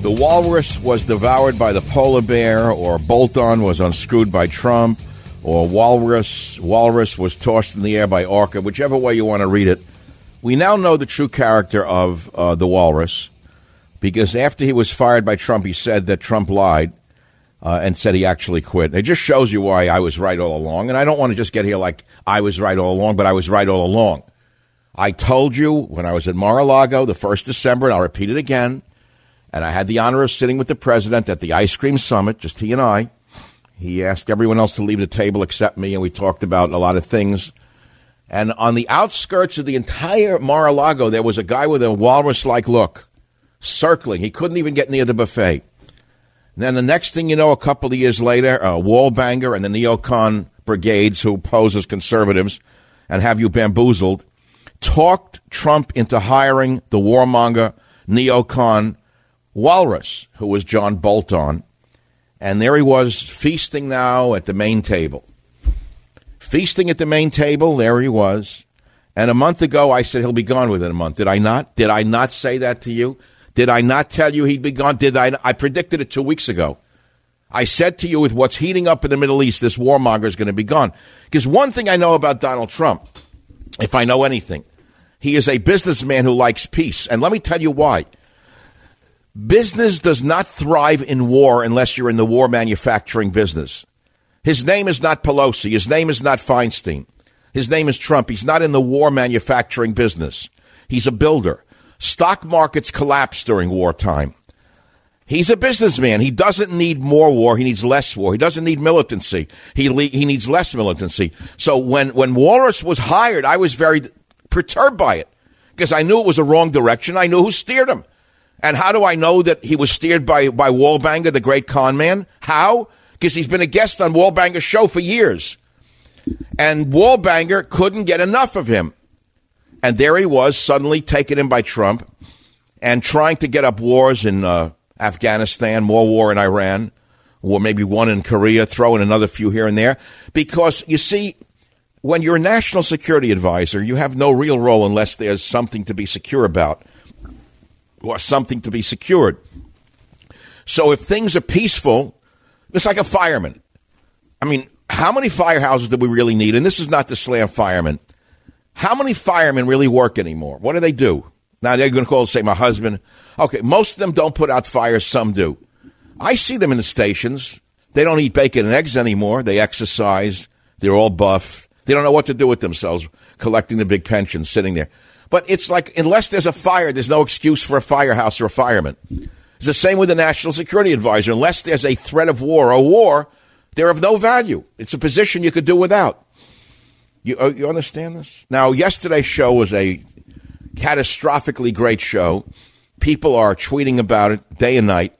The walrus was devoured by the polar bear, or Bolton was unscrewed by Trump, or walrus walrus was tossed in the air by Orca, whichever way you want to read it. We now know the true character of uh, the walrus because after he was fired by Trump, he said that Trump lied uh, and said he actually quit. It just shows you why I was right all along. And I don't want to just get here like I was right all along, but I was right all along. I told you when I was at Mar-a-Lago the 1st December, and I'll repeat it again, and I had the honor of sitting with the president at the ice cream summit, just he and I. He asked everyone else to leave the table except me, and we talked about a lot of things. And on the outskirts of the entire Mar-a-Lago, there was a guy with a walrus-like look, circling. He couldn't even get near the buffet. And then the next thing you know, a couple of years later, uh, Wallbanger and the neocon brigades who pose as conservatives and have you bamboozled talked Trump into hiring the warmonger neocon Walrus, who was John Bolton. And there he was feasting now at the main table. Feasting at the main table, there he was. And a month ago, I said he'll be gone within a month. Did I not? Did I not say that to you? Did I not tell you he'd be gone? Did I? I predicted it two weeks ago. I said to you, with what's heating up in the Middle East, this warmonger is going to be gone. Because one thing I know about Donald Trump, if I know anything, he is a businessman who likes peace. And let me tell you why. Business does not thrive in war unless you're in the war manufacturing business. His name is not Pelosi. His name is not Feinstein. His name is Trump. He's not in the war manufacturing business. He's a builder. Stock markets collapse during wartime. He's a businessman. He doesn't need more war. He needs less war. He doesn't need militancy. He le- he needs less militancy. So when when Walrus was hired, I was very perturbed by it because I knew it was a wrong direction. I knew who steered him. And how do I know that he was steered by, by Wallbanger, the great con man? How? Because he's been a guest on Wallbanger's show for years. And Wallbanger couldn't get enough of him. And there he was, suddenly taken in by Trump and trying to get up wars in uh, Afghanistan, more war in Iran, or maybe one in Korea, throw in another few here and there. Because, you see, when you're a national security advisor, you have no real role unless there's something to be secure about or something to be secured. So if things are peaceful, it's like a fireman. I mean, how many firehouses do we really need? And this is not to slam firemen. How many firemen really work anymore? What do they do? Now they're going to call say, my husband. Okay, most of them don't put out fires, some do. I see them in the stations. They don't eat bacon and eggs anymore. They exercise. They're all buff. They don't know what to do with themselves, collecting the big pensions, sitting there. But it's like, unless there's a fire, there's no excuse for a firehouse or a fireman. It's the same with the national security advisor. Unless there's a threat of war or war, they're of no value. It's a position you could do without. You, uh, you understand this? Now, yesterday's show was a catastrophically great show. People are tweeting about it day and night.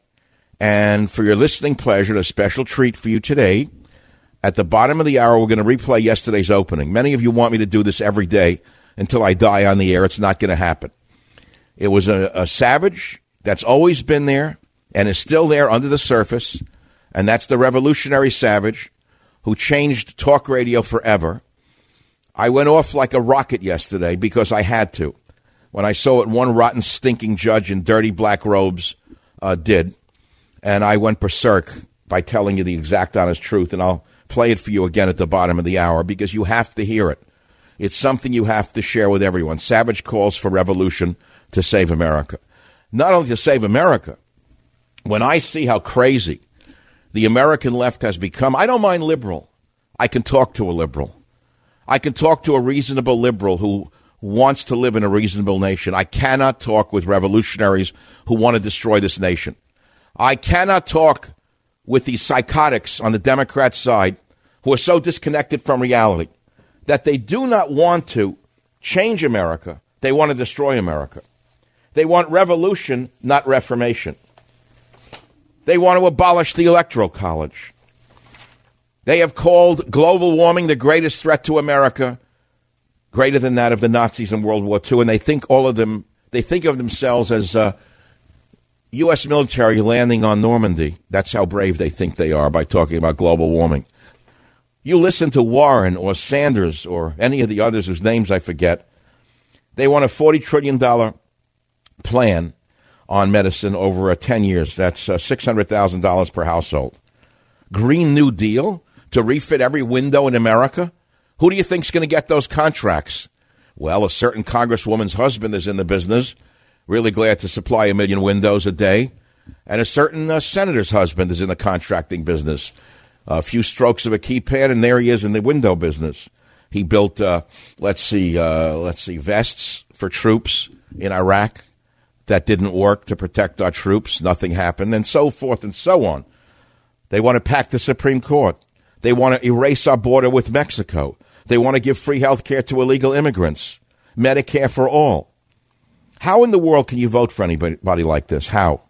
And for your listening pleasure, a special treat for you today. At the bottom of the hour, we're going to replay yesterday's opening. Many of you want me to do this every day until I die on the air. It's not going to happen. It was a, a savage that's always been there and is still there under the surface, and that's the revolutionary savage who changed talk radio forever. I went off like a rocket yesterday because I had to. When I saw what one rotten, stinking judge in dirty black robes uh, did, and I went berserk by telling you the exact honest truth, and I'll play it for you again at the bottom of the hour because you have to hear it. It's something you have to share with everyone. Savage calls for revolution to save America. Not only to save America, when I see how crazy the American left has become, I don't mind liberal. I can talk to a liberal. I can talk to a reasonable liberal who wants to live in a reasonable nation. I cannot talk with revolutionaries who want to destroy this nation. I cannot talk with these psychotics on the Democrat side who are so disconnected from reality that they do not want to change America. They want to destroy America. They want revolution, not reformation. They want to abolish the Electoral College. They have called global warming the greatest threat to America, greater than that of the Nazis in World War II. And they think all of them, they think of themselves as uh, U.S. military landing on Normandy. That's how brave they think they are by talking about global warming. You listen to Warren or Sanders or any of the others whose names I forget, they want a $40 trillion plan on medicine over uh, 10 years. That's uh, $600,000 per household. Green New Deal to refit every window in America? Who do you think's going to get those contracts? Well, a certain congresswoman's husband is in the business, really glad to supply a million windows a day. And a certain uh, senator's husband is in the contracting business. A few strokes of a keypad, and there he is in the window business. He built, uh, let's see, uh, let's see, vests for troops in Iraq that didn't work to protect our troops. Nothing happened, and so forth and so on. They want to pack the Supreme Court. They want to erase our border with Mexico. They want to give free health care to illegal immigrants, Medicare for all. How in the world can you vote for anybody like this? How?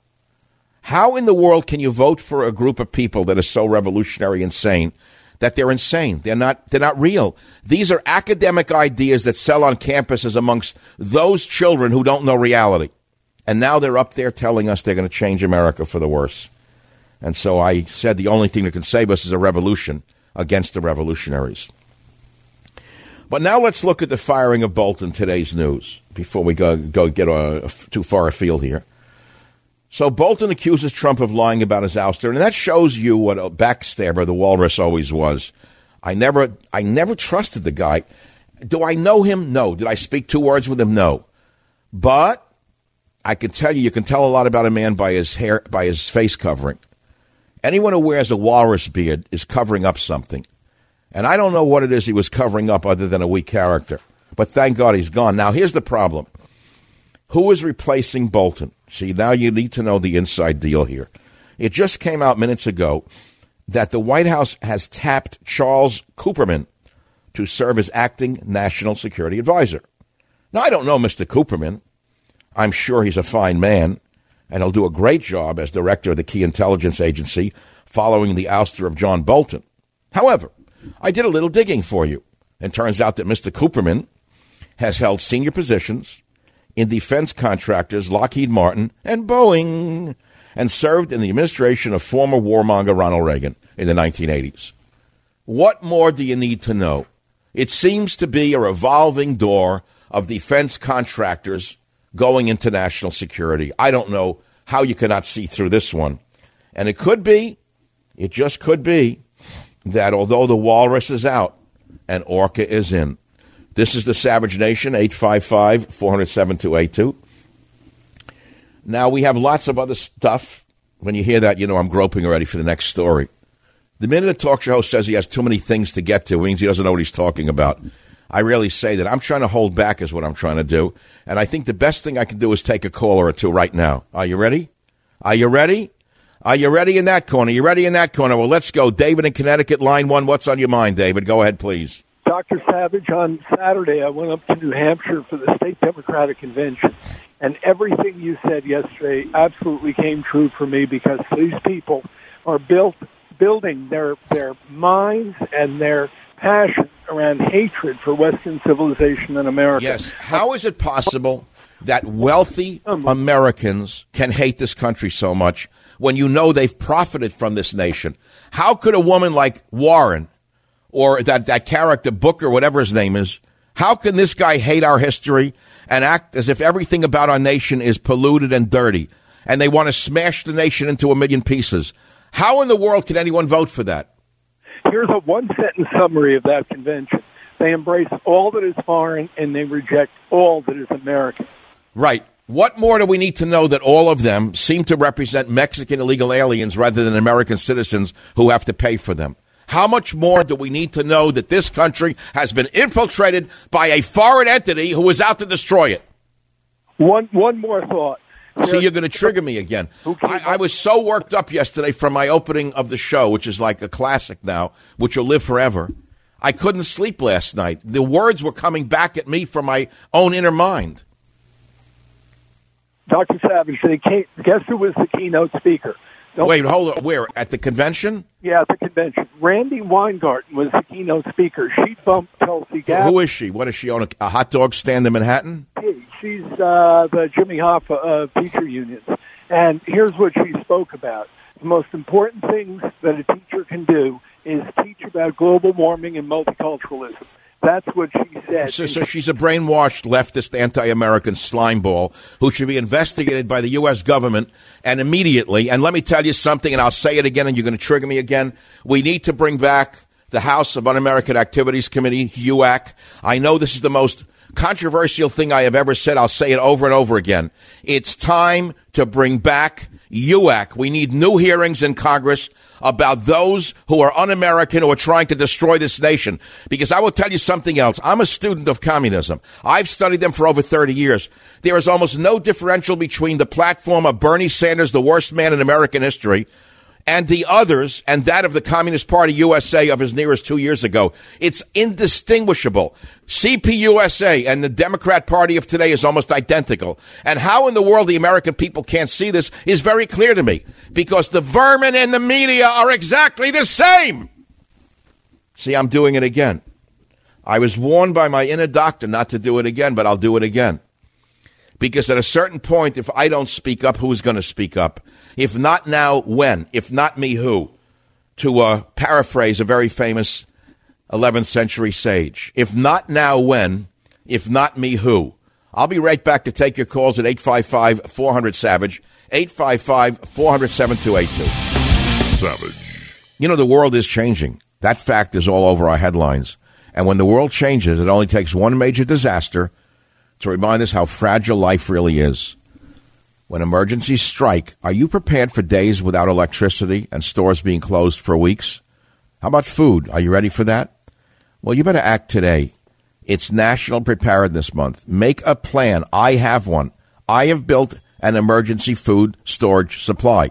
How in the world can you vote for a group of people that are so revolutionary and insane that they're insane? They're not, they're not real. These are academic ideas that sell on campuses amongst those children who don't know reality. And now they're up there telling us they're going to change America for the worse. And so I said the only thing that can save us is a revolution against the revolutionaries. But now let's look at the firing of Bolton, today's news, before we go, go get too far afield here. So Bolton accuses Trump of lying about his ouster, and that shows you what a backstabber the walrus always was. I never, I never trusted the guy. Do I know him? No. Did I speak two words with him? No. But I can tell you, you can tell a lot about a man by his hair, by his face covering. Anyone who wears a walrus beard is covering up something. And I don't know what it is he was covering up other than a weak character. But thank God he's gone. Now, here's the problem who is replacing Bolton? See, now you need to know the inside deal here. It just came out minutes ago that the White House has tapped Charles Kupperman to serve as acting national security advisor. Now, I don't know Mr. Kupperman. I'm sure he's a fine man and he'll do a great job as director of the key intelligence agency following the ouster of John Bolton. However, I did a little digging for you, and turns out that Mr. Kupperman has held senior positions in defense contractors Lockheed Martin and Boeing, and served in the administration of former warmonger Ronald Reagan in the 1980s. What more do you need to know? It seems to be a revolving door of defense contractors going into national security. I don't know how you cannot see through this one. And it could be, it just could be, that although the walrus is out and Orca is in. This is the Savage Nation, 855 407 282. Now, we have lots of other stuff. When you hear that, you know I'm groping already for the next story. The minute a talk show host says he has too many things to get to, it means he doesn't know what he's talking about. I rarely say that. I'm trying to hold back, is what I'm trying to do. And I think the best thing I can do is take a caller or two right now. Are you ready? Are you ready? Are you ready in that corner? You ready in that corner? Well, let's go. David in Connecticut, line one. What's on your mind, David? Go ahead, please. Dr. Savage, on Saturday, I went up to New Hampshire for the state Democratic convention, and everything you said yesterday absolutely came true for me because these people are built building their their minds and their passion around hatred for Western civilization and America. Yes. How is it possible that wealthy um, Americans can hate this country so much when you know they've profited from this nation? How could a woman like Warren or that, that character Booker, whatever his name is, how can this guy hate our history and act as if everything about our nation is polluted and dirty and they want to smash the nation into a million pieces? How in the world can anyone vote for that? Here's a one sentence summary of that convention. They embrace all that is foreign and they reject all that is American. Right. What more do we need to know that all of them seem to represent Mexican illegal aliens rather than American citizens who have to pay for them? How much more do we need to know that this country has been infiltrated by a foreign entity who is out to destroy it? One, one more thought. See, you're going to trigger me again. I, I, was so worked up yesterday from my opening of the show, which is like a classic now, which will live forever. I couldn't sleep last night. The words were coming back at me from my own inner mind. Dr. Savage, they came, guess who was the keynote speaker? Don't Wait, hold on. Where at the convention? Yeah, at the convention. Randi Weingarten was the keynote speaker. She bumped Tulsi Gabbard. Who is she? What does she own? A, a hot dog stand in Manhattan? She's uh, the Jimmy Hoffa of teacher unions. And here's what she spoke about. The most important things that a teacher can do is teach about global warming and multiculturalism. That's what she said. So, so she's a brainwashed leftist anti-American slimeball who should be investigated by the U.S. government and immediately. And let me tell you something, and I'll say it again, and you're going to trigger me again. We need to bring back the House of Un-American Activities Committee, HUAC. I know this is the most controversial thing I have ever said. I'll say it over and over again. It's time to bring back UAC. We need new hearings in Congress about those who are un-American or are trying to destroy this nation. Because I will tell you something else. I'm a student of communism. I've studied them for over 30 years. There is almost no differential between the platform of Bernie Sanders, the worst man in American history, and the others, and that of the Communist Party USA of as near as two years ago. It's indistinguishable. CPUSA and the Democrat Party of today is almost identical. And how in the world the American people can't see this is very clear to me because the vermin in the media are exactly the same. See, I'm doing it again. I was warned by my inner doctor not to do it again, but I'll do it again. Because at a certain point, if I don't speak up, who's going to speak up? If not now, when? If not me, who? To uh, paraphrase a very famous 11th century sage. If not now, when? If not me, who? I'll be right back to take your calls at 855 400 Savage, 855 400 7282. Savage. You know, the world is changing. That fact is all over our headlines. And when the world changes, it only takes one major disaster to remind us how fragile life really is. When emergencies strike, are you prepared for days without electricity and stores being closed for weeks? How about food? Are you ready for that? Well, you better act today. It's National Preparedness Month. Make a plan. I have one. I have built an emergency food storage supply,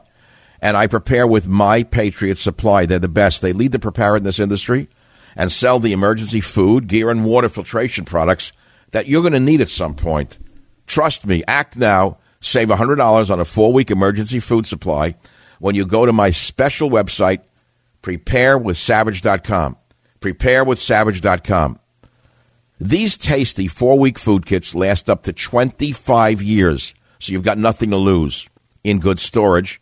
and I prepare with My Patriot Supply. They're the best. They lead the preparedness industry and sell the emergency food, gear, and water filtration products that you're going to need at some point. Trust me, act now Save $100 on a four week emergency food supply when you go to my special website, preparewithsavage.com. Preparewithsavage.com. These tasty four week food kits last up to 25 years, so you've got nothing to lose in good storage.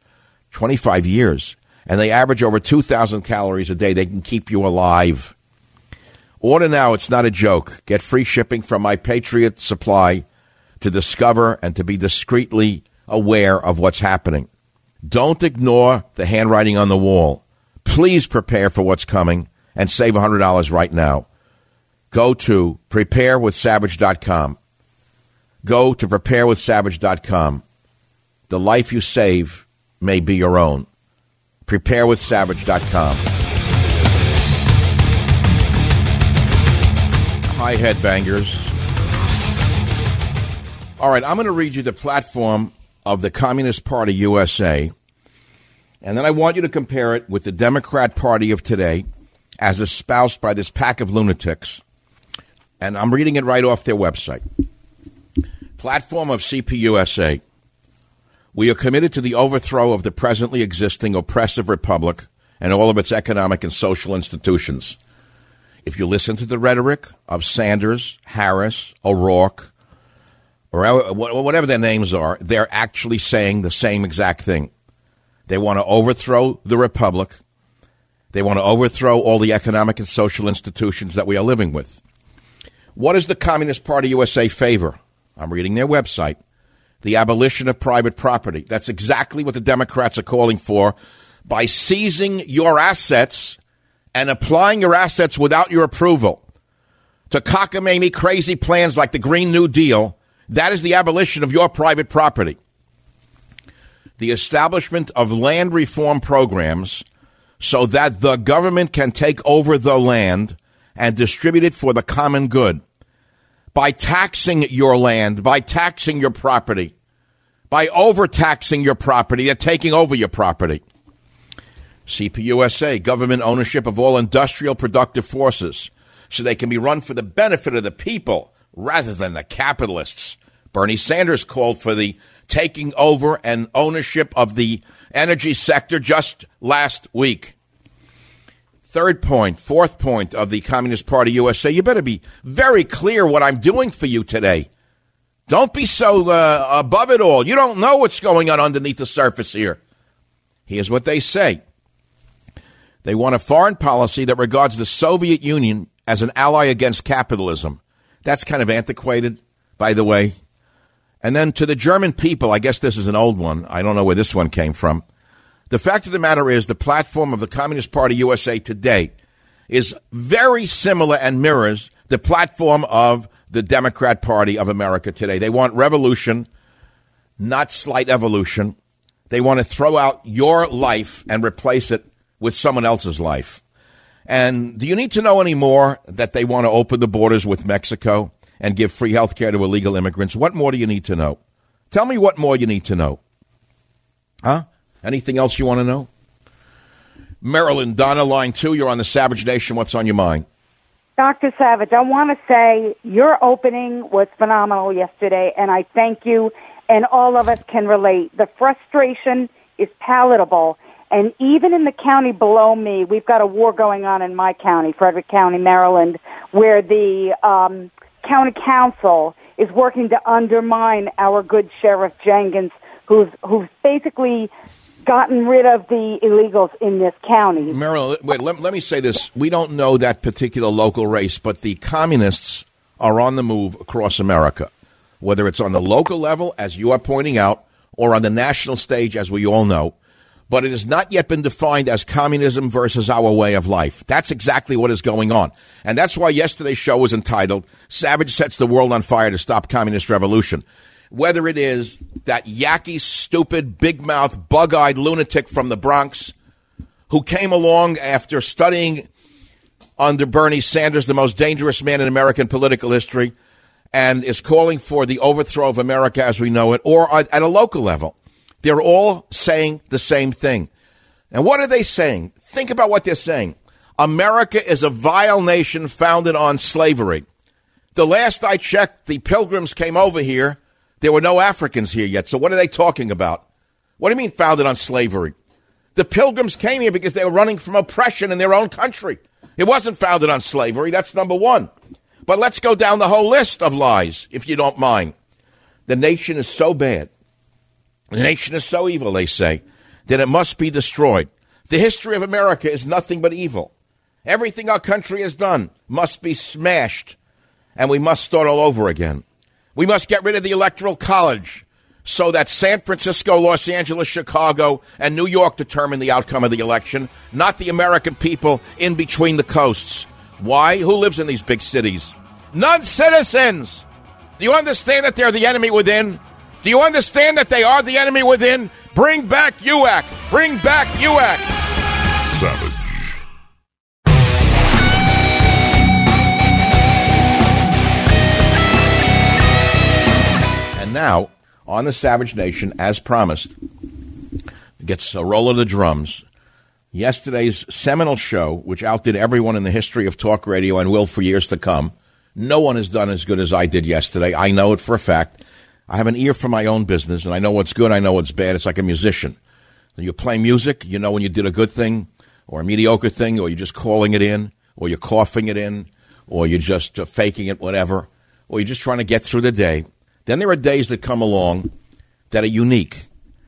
25 years. And they average over 2,000 calories a day. They can keep you alive. Order now, it's not a joke. Get free shipping from my Patriot Supply to discover and to be discreetly aware of what's happening. Don't ignore the handwriting on the wall. Please prepare for what's coming and save $100 right now. Go to preparewithsavage.com. Go to preparewithsavage.com. The life you save may be your own. Preparewithsavage.com. Hi, headbangers. All right, I'm going to read you the platform of the Communist Party USA, and then I want you to compare it with the Democrat Party of today as espoused by this pack of lunatics. And I'm reading it right off their website. Platform of CPUSA. We are committed to the overthrow of the presently existing oppressive republic and all of its economic and social institutions. If you listen to the rhetoric of Sanders, Harris, O'Rourke, or whatever their names are, they're actually saying the same exact thing. They want to overthrow the republic. They want to overthrow all the economic and social institutions that we are living with. What does the Communist Party USA favor? I'm reading their website. The abolition of private property. That's exactly what the Democrats are calling for by seizing your assets and applying your assets without your approval to cockamamie crazy plans like the Green New Deal that is the abolition of your private property. The establishment of land reform programs so that the government can take over the land and distribute it for the common good. By taxing your land, by taxing your property, by overtaxing your property, they're taking over your property. CPUSA, government ownership of all industrial productive forces, so they can be run for the benefit of the people rather than the capitalists. Bernie Sanders called for the taking over and ownership of the energy sector just last week. Third point, fourth point of the Communist Party USA, you better be very clear what I'm doing for you today. Don't be so uh, above it all. You don't know what's going on underneath the surface here. Here's what they say they want a foreign policy that regards the Soviet Union as an ally against capitalism. That's kind of antiquated, by the way. And then to the German people, I guess this is an old one. I don't know where this one came from. The fact of the matter is, the platform of the Communist Party USA today is very similar and mirrors the platform of the Democrat Party of America today. They want revolution, not slight evolution. They want to throw out your life and replace it with someone else's life. And do you need to know any more that they want to open the borders with Mexico and give free health care to illegal immigrants? What more do you need to know? Tell me what more you need to know. Huh? Anything else you want to know? Maryland, Donna, line two, you're on the Savage Nation. What's on your mind? Dr. Savage, I want to say your opening was phenomenal yesterday, and I thank you, and all of us can relate. The frustration is palatable, and even in the county below me, we've got a war going on in my county, Frederick County, Maryland, where the um, county council is working to undermine our good Sheriff Jenkins, who's who's basically gotten rid of the illegals in this county. Marilyn, wait, let, let me say this. We don't know that particular local race, but the communists are on the move across America, whether it's on the local level, as you are pointing out, or on the national stage, as we all know. But it has not yet been defined as communism versus our way of life. That's exactly what is going on. And that's why yesterday's show was entitled Savage Sets the World on Fire to Stop Communist Revolution whether it is that yacky, stupid, big mouth, bug eyed lunatic from the Bronx who came along after studying under Bernie Sanders, the most dangerous man in American political history, and is calling for the overthrow of America as we know it, or at a local level. They're all saying the same thing. And what are they saying? Think about what they're saying. America is a vile nation founded on slavery. The last I checked, the pilgrims came over here there were no Africans here yet. So what are they talking about? What do you mean founded on slavery? The pilgrims came here because they were running from oppression in their own country. It wasn't founded on slavery. That's number one. But let's go down the whole list of lies, if you don't mind. The nation is so bad. The nation is so evil, they say, that it must be destroyed. The history of America is nothing but evil. Everything our country has done must be smashed, and we must start all over again. We must get rid of the Electoral College so that San Francisco, Los Angeles, Chicago, and New York determine the outcome of the election, not the American people in between the coasts. Why? Who lives in these big cities? Non citizens! Do you understand that they're the enemy within? Do you understand that they are the enemy within? Bring back UAC! Bring back UAC! Savage. And now on the Savage Nation, as promised, gets a roll of the drums. Yesterday's seminal show, which outdid everyone in the history of talk radio and will for years to come. No one has done as good as I did yesterday. I know it for a fact. I have an ear for my own business, and I know what's good. I know what's bad. It's like a musician. You play music, you know when you did a good thing or a mediocre thing, or you're just calling it in, or you're coughing it in, or you're just uh, faking it, whatever, or you're just trying to get through the day. Then there are days that come along that are unique,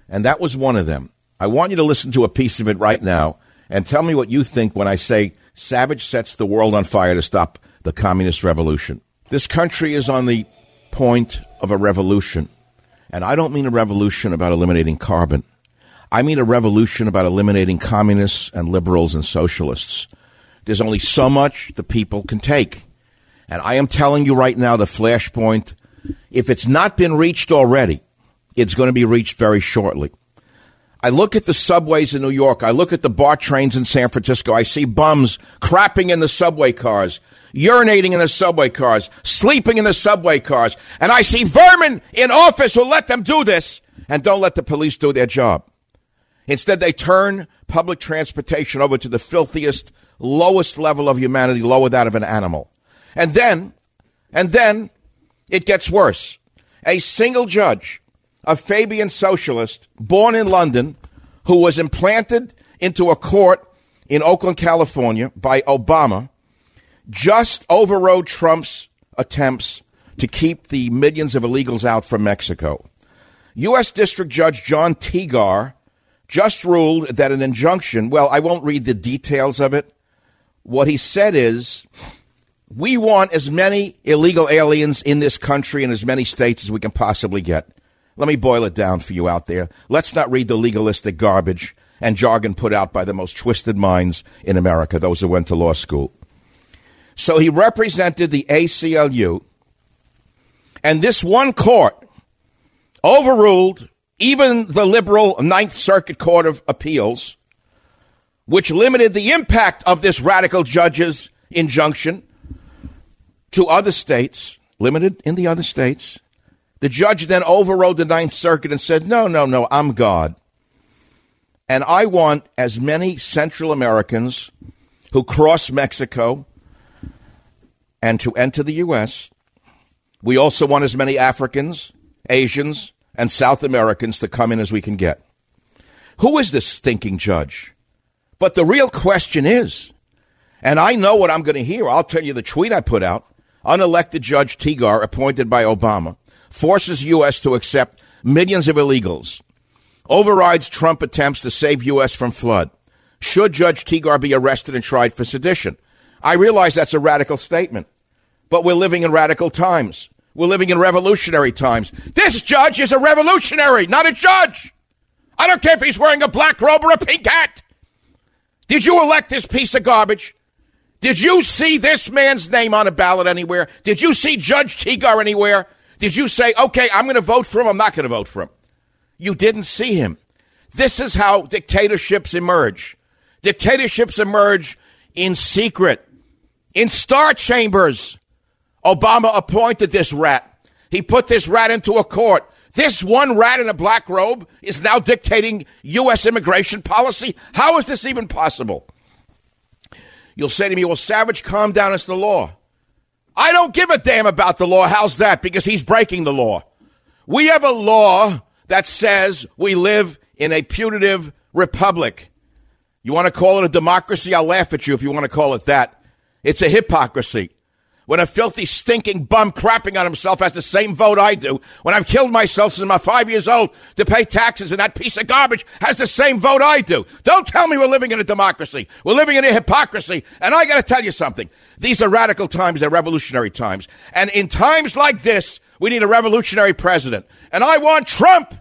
and that was one of them. I want you to listen to a piece of it right now and tell me what you think when I say Savage sets the world on fire to stop the communist revolution. This country is on the point of a revolution, and I don't mean a revolution about eliminating carbon. I mean a revolution about eliminating communists and liberals and socialists. There's only so much the people can take. And I am telling you right now, the flashpoint if it's not been reached already, it's going to be reached very shortly. I look at the subways in New York. I look at the BART trains in San Francisco. I see bums crapping in the subway cars, urinating in the subway cars, sleeping in the subway cars. And I see vermin in office who let them do this and don't let the police do their job. Instead, they turn public transportation over to the filthiest, lowest level of humanity, lower that of an animal. And then, and then it gets worse. a single judge, a Fabian socialist born in London, who was implanted into a court in Oakland, California by Obama, just overrode Trump's attempts to keep the millions of illegals out from Mexico. U.S. District Judge Jon Tigar just ruled that an injunction, well, I won't read the details of it. What he said is, we want as many illegal aliens in this country and as many states as we can possibly get. Let me boil it down for you out there. Let's not read the legalistic garbage and jargon put out by the most twisted minds in America, those who went to law school. So he represented the ACLU, and this one court overruled even the liberal Ninth Circuit Court of Appeals, which limited the impact of this radical judge's injunction to other states, limited in the other states. The judge then overrode the Ninth Circuit and said, No, no, no, I'm God. And I want as many Central Americans who cross Mexico and to enter the U.S. We also want as many Africans, Asians, and South Americans to come in as we can get. Who is this stinking judge? But the real question is, and I know what I'm going to hear. I'll tell you the tweet I put out. Unelected Judge Tigar, appointed by Obama, forces U.S. to accept millions of illegals, overrides Trump attempts to save U.S. from flood. Should Judge Tigar be arrested and tried for sedition? I realize that's a radical statement, but we're living in radical times. We're living in revolutionary times. This judge is a revolutionary, not a judge. I don't care if he's wearing a black robe or a pink hat. Did you elect this piece of garbage? Did you see this man's name on a ballot anywhere? Did you see Judge Tigar anywhere? Did you say, okay, I'm going to vote for him, I'm not going to vote for him? You didn't see him. This is how dictatorships emerge. Dictatorships emerge in secret, in star chambers. Obama appointed this rat. He put this rat into a court. This one rat in a black robe is now dictating U.S. immigration policy. How is this even possible? You'll say to me, well, Savage, calm down. It's the law. I don't give a damn about the law. How's that? Because he's breaking the law. We have a law that says we live in a putative republic. You want to call it a democracy? I'll laugh at you if you want to call it that. It's a hypocrisy when a filthy, stinking bum crapping on himself has the same vote I do, when I've killed myself since I'm five years old to pay taxes and that piece of garbage has the same vote I do. Don't tell me we're living in a democracy. We're living in a hypocrisy. And I got to tell you something. These are radical times. They're revolutionary times. And in times like this, we need a revolutionary president. And I want Trump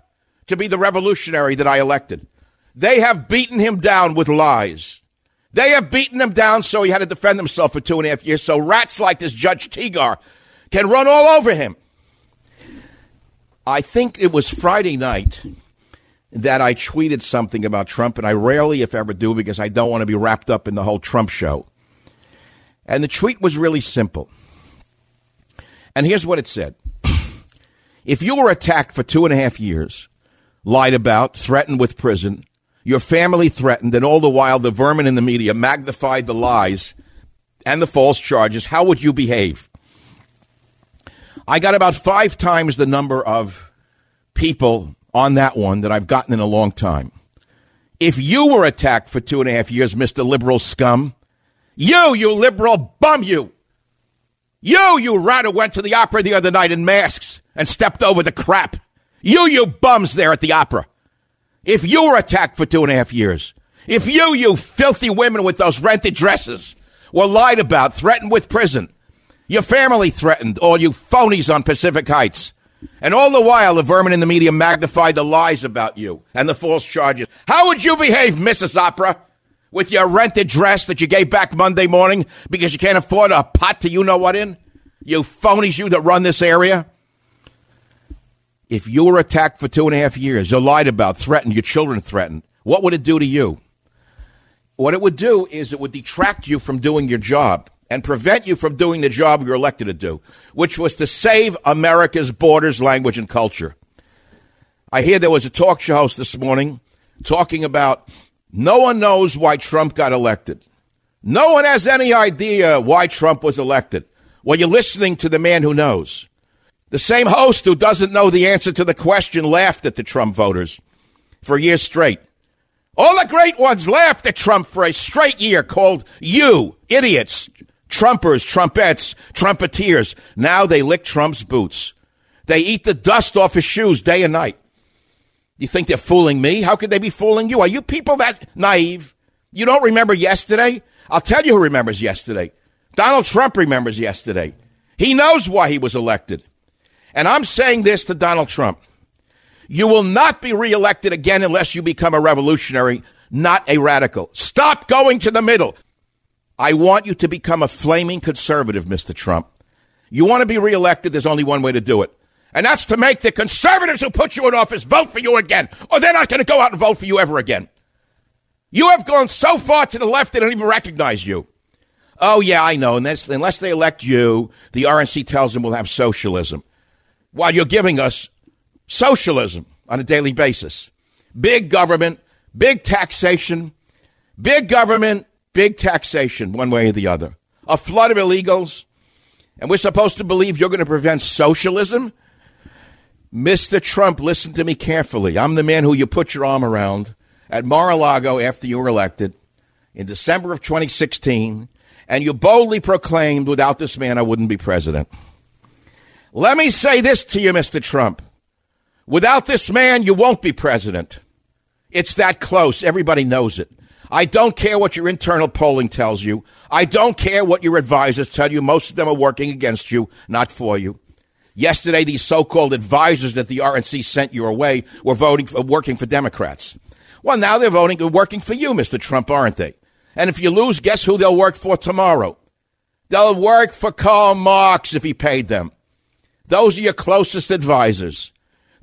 to be the revolutionary that I elected. They have beaten him down with lies. They have beaten him down so he had to defend himself for two and a half years. So rats like this Judge Tigar can run all over him. I think it was Friday night that I tweeted something about Trump, and I rarely, if ever, do because I don't want to be wrapped up in the whole Trump show. And the tweet was really simple. And here's what it said If you were attacked for two and a half years, lied about, threatened with prison, your family threatened, and all the while the vermin in the media magnified the lies and the false charges, how would you behave? I got about five times the number of people on that one that I've gotten in a long time. If you were attacked for two and a half years, Mr. Liberal scum, you, you liberal bum, you, you, you rat went to the opera the other night in masks and stepped over the crap. You, you bums there at the opera. If you were attacked for two and a half years, if you, you filthy women with those rented dresses, were lied about, threatened with prison, your family threatened, all you phonies on Pacific Heights, and all the while the vermin in the media magnified the lies about you and the false charges, how would you behave, Mrs. Opera? With your rented dress that you gave back Monday morning because you can't afford a pot to you know what in? You phonies, you that run this area if you were attacked for two and a half years, or lied about, threatened, your children threatened, what would it do to you? What it would do is it would detract you from doing your job and prevent you from doing the job you're elected to do, which was to save America's borders, language, and culture. I hear there was a talk show host this morning talking about no one knows why Trump got elected. No one has any idea why Trump was elected. Well, you're listening to the man who knows. The same host who doesn't know the answer to the question laughed at the Trump voters for years straight. All the great ones laughed at Trump for a straight year, called you idiots, Trumpers, trumpets, trumpeteers. Now they lick Trump's boots. They eat the dust off his shoes day and night. You think they're fooling me? How could they be fooling you? Are you people that naive? You don't remember yesterday? I'll tell you who remembers yesterday. Donald Trump remembers yesterday. He knows why he was elected. And I'm saying this to Donald Trump. You will not be reelected again unless you become a revolutionary, not a radical. Stop going to the middle. I want you to become a flaming conservative, Mr. Trump. You want to be reelected, there's only one way to do it. And that's to make the conservatives who put you in office vote for you again, or they're not going to go out and vote for you ever again. You have gone so far to the left they don't even recognize you. Oh, yeah, I know. Unless, unless they elect you, the RNC tells them we'll have socialism. While you're giving us socialism on a daily basis. Big government, big taxation, big government, big taxation, one way or the other. A flood of illegals. And we're supposed to believe you're going to prevent socialism? Mr. Trump, listen to me carefully. I'm the man who you put your arm around at Mar a Lago after you were elected in December of 2016, and you boldly proclaimed, without this man, I wouldn't be president. Let me say this to you, Mr. Trump. Without this man, you won't be president. It's that close. Everybody knows it. I don't care what your internal polling tells you. I don't care what your advisors tell you. Most of them are working against you, not for you. Yesterday, these so-called advisors that the RNC sent your way were voting, for, working for Democrats. Well, now they're voting, working for you, Mr. Trump, aren't they? And if you lose, guess who they'll work for tomorrow? They'll work for Karl Marx if he paid them. Those are your closest advisors.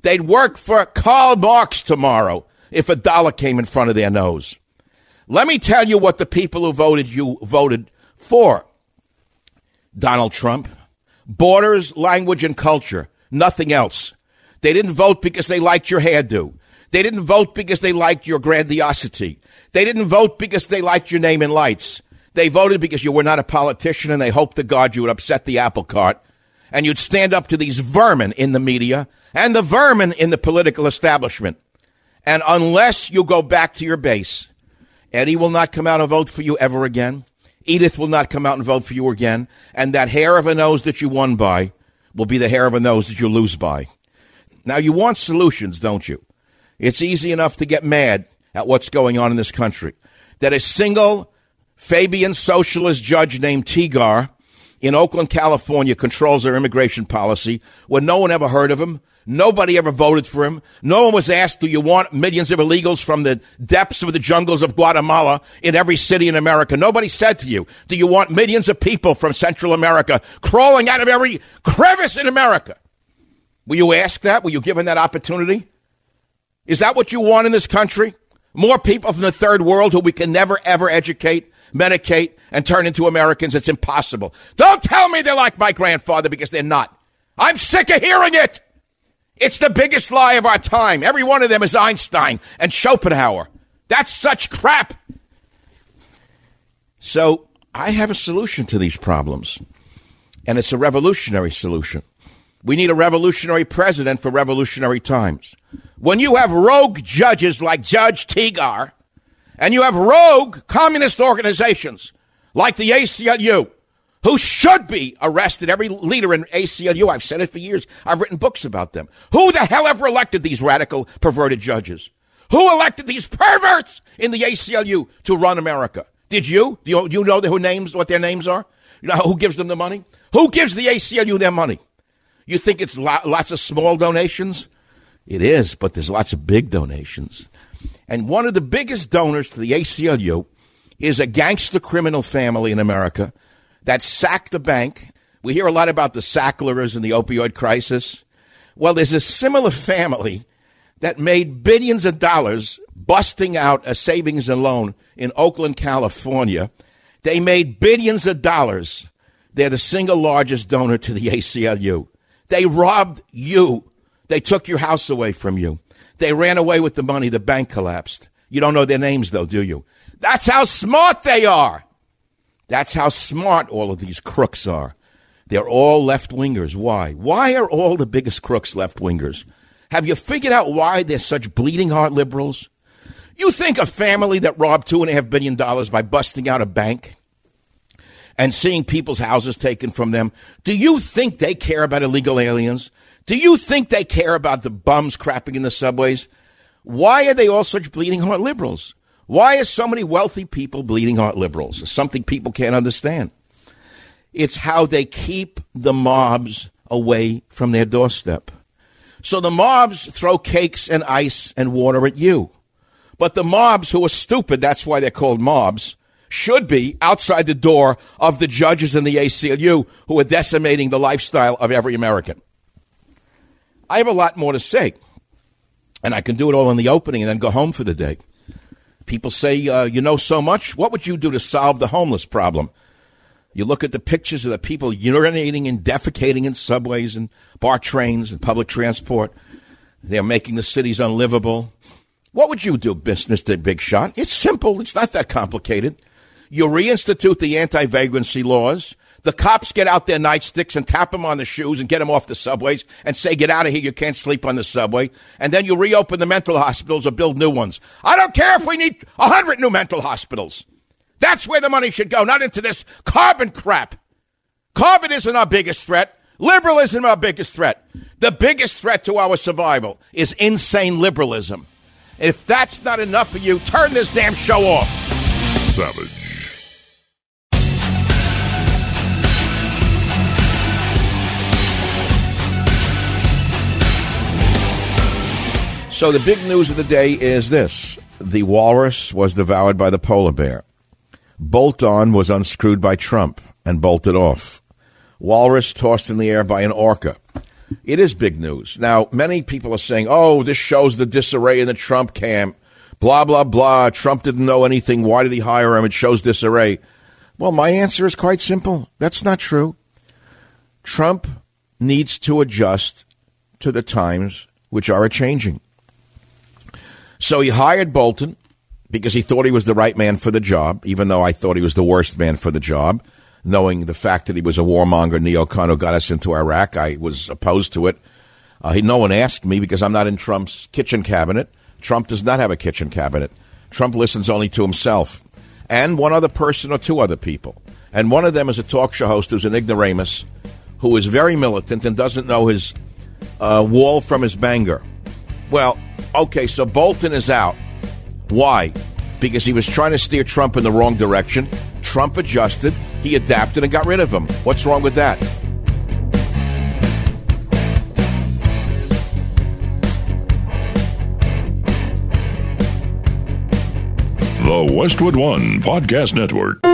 They'd work for Karl Marx tomorrow if a dollar came in front of their nose. Let me tell you what the people who voted you voted for. Donald Trump, Borders, language, and culture. Nothing else. They didn't vote because they liked your hairdo. They didn't vote because they liked your grandiosity. They didn't vote because they liked your name in lights. They voted because you were not a politician and they hoped to God you would upset the apple cart and you'd stand up to these vermin in the media and the vermin in the political establishment. And unless you go back to your base, Eddie will not come out and vote for you ever again. Edith will not come out and vote for you again. And that hair of a nose that you won by will be the hair of a nose that you lose by. Now, you want solutions, don't you? It's easy enough to get mad at what's going on in this country. That a single Fabian socialist judge named Tigar in Oakland, California controls their immigration policy when no one ever heard of him, Nobody ever voted for him. No one was asked, do you want millions of illegals from the depths of the jungles of Guatemala in every city in America? Nobody said to you, do you want millions of people from Central America crawling out of every crevice in America? Were you asked that? Were you given that opportunity? Is that what you want in this country? More people from the third world who we can never ever educate, medicate, and turn into Americans? It's impossible. Don't tell me they're like my grandfather because they're not. I'm sick of hearing it. It's the biggest lie of our time. Every one of them is Einstein and Schopenhauer. That's such crap. So I have a solution to these problems, and it's a revolutionary solution. We need a revolutionary president for revolutionary times. When you have rogue judges like Judge Tigar, and you have rogue communist organizations like the ACLU, who should be arrested. Every leader in ACLU, I've said it for years. I've written books about them. Who the hell ever elected these radical, perverted judges? Who elected these perverts in the ACLU to run America? Did you? Do you, do you know who names, what their names are? You know who gives them the money? Who gives the ACLU their money? You think it's lots of small donations? It is, but there's lots of big donations. And one of the biggest donors to the ACLU is a gangster criminal family in America that sacked a bank. We hear a lot about the Sacklers and the opioid crisis. Well, there's a similar family that made billions of dollars busting out a savings and loan in Oakland, California. They made billions of dollars. They're the single largest donor to the ACLU. They robbed you. They took your house away from you. They ran away with the money. The bank collapsed. You don't know their names, though, do you? That's how smart they are. That's how smart all of these crooks are. They're all left wingers. Why? Why are all the biggest crooks left wingers? Have you figured out why they're such bleeding heart liberals? You think a family that robbed two and a half billion dollars by busting out a bank and seeing people's houses taken from them, do you think they care about illegal aliens? Do you think they care about the bums crapping in the subways? Why are they all such bleeding heart liberals? Why are so many wealthy people bleeding heart liberals? It's something people can't understand. It's how they keep the mobs away from their doorstep. So the mobs throw cakes and ice and water at you. But the mobs who are stupid, that's why they're called mobs, should be outside the door of the judges and the ACLU who are decimating the lifestyle of every American. I have a lot more to say, and I can do it all in the opening and then go home for the day. People say, uh, you know so much. What would you do to solve the homeless problem? You look at the pictures of the people urinating and defecating in subways and BART trains and public transport. They're making the cities unlivable. What would you do, Mr. Big Shot? It's simple. It's not that complicated. You reinstitute the anti-vagrancy laws. The cops get out their nightsticks and tap them on the shoes and get them off the subways and say, get out of here. You can't sleep on the subway. And then you reopen the mental hospitals or build new ones. I don't care if we need a hundred new mental hospitals. That's where the money should go, not into this carbon crap. Carbon isn't our biggest threat. Liberalism is our biggest threat. The biggest threat to our survival is insane liberalism. If that's not enough for you, turn this damn show off. Savage. So the big news of the day is this. The walrus was devoured by the polar bear. Bolt on was unscrewed by Trump and bolted off. Walrus tossed in the air by an orca. It is big news. Now, many people are saying, oh, this shows the disarray in the Trump camp. Blah, blah, blah. Trump didn't know anything. Why did he hire him? It shows disarray. Well, my answer is quite simple. That's not true. Trump needs to adjust to the times which are changing. So he hired Bolton because he thought he was the right man for the job, even though I thought he was the worst man for the job. Knowing the fact that he was a warmonger neocon who got us into Iraq, I was opposed to it. Uh, he, no one asked me because I'm not in Trump's kitchen cabinet. Trump does not have a kitchen cabinet. Trump listens only to himself and one other person or two other people. And one of them is a talk show host who's an ignoramus who is very militant and doesn't know his uh, wall from his banger. Well, okay, so Bolton is out. Why? Because he was trying to steer Trump in the wrong direction. Trump adjusted, he adapted, and got rid of him. What's wrong with that? The Westwood One Podcast Network.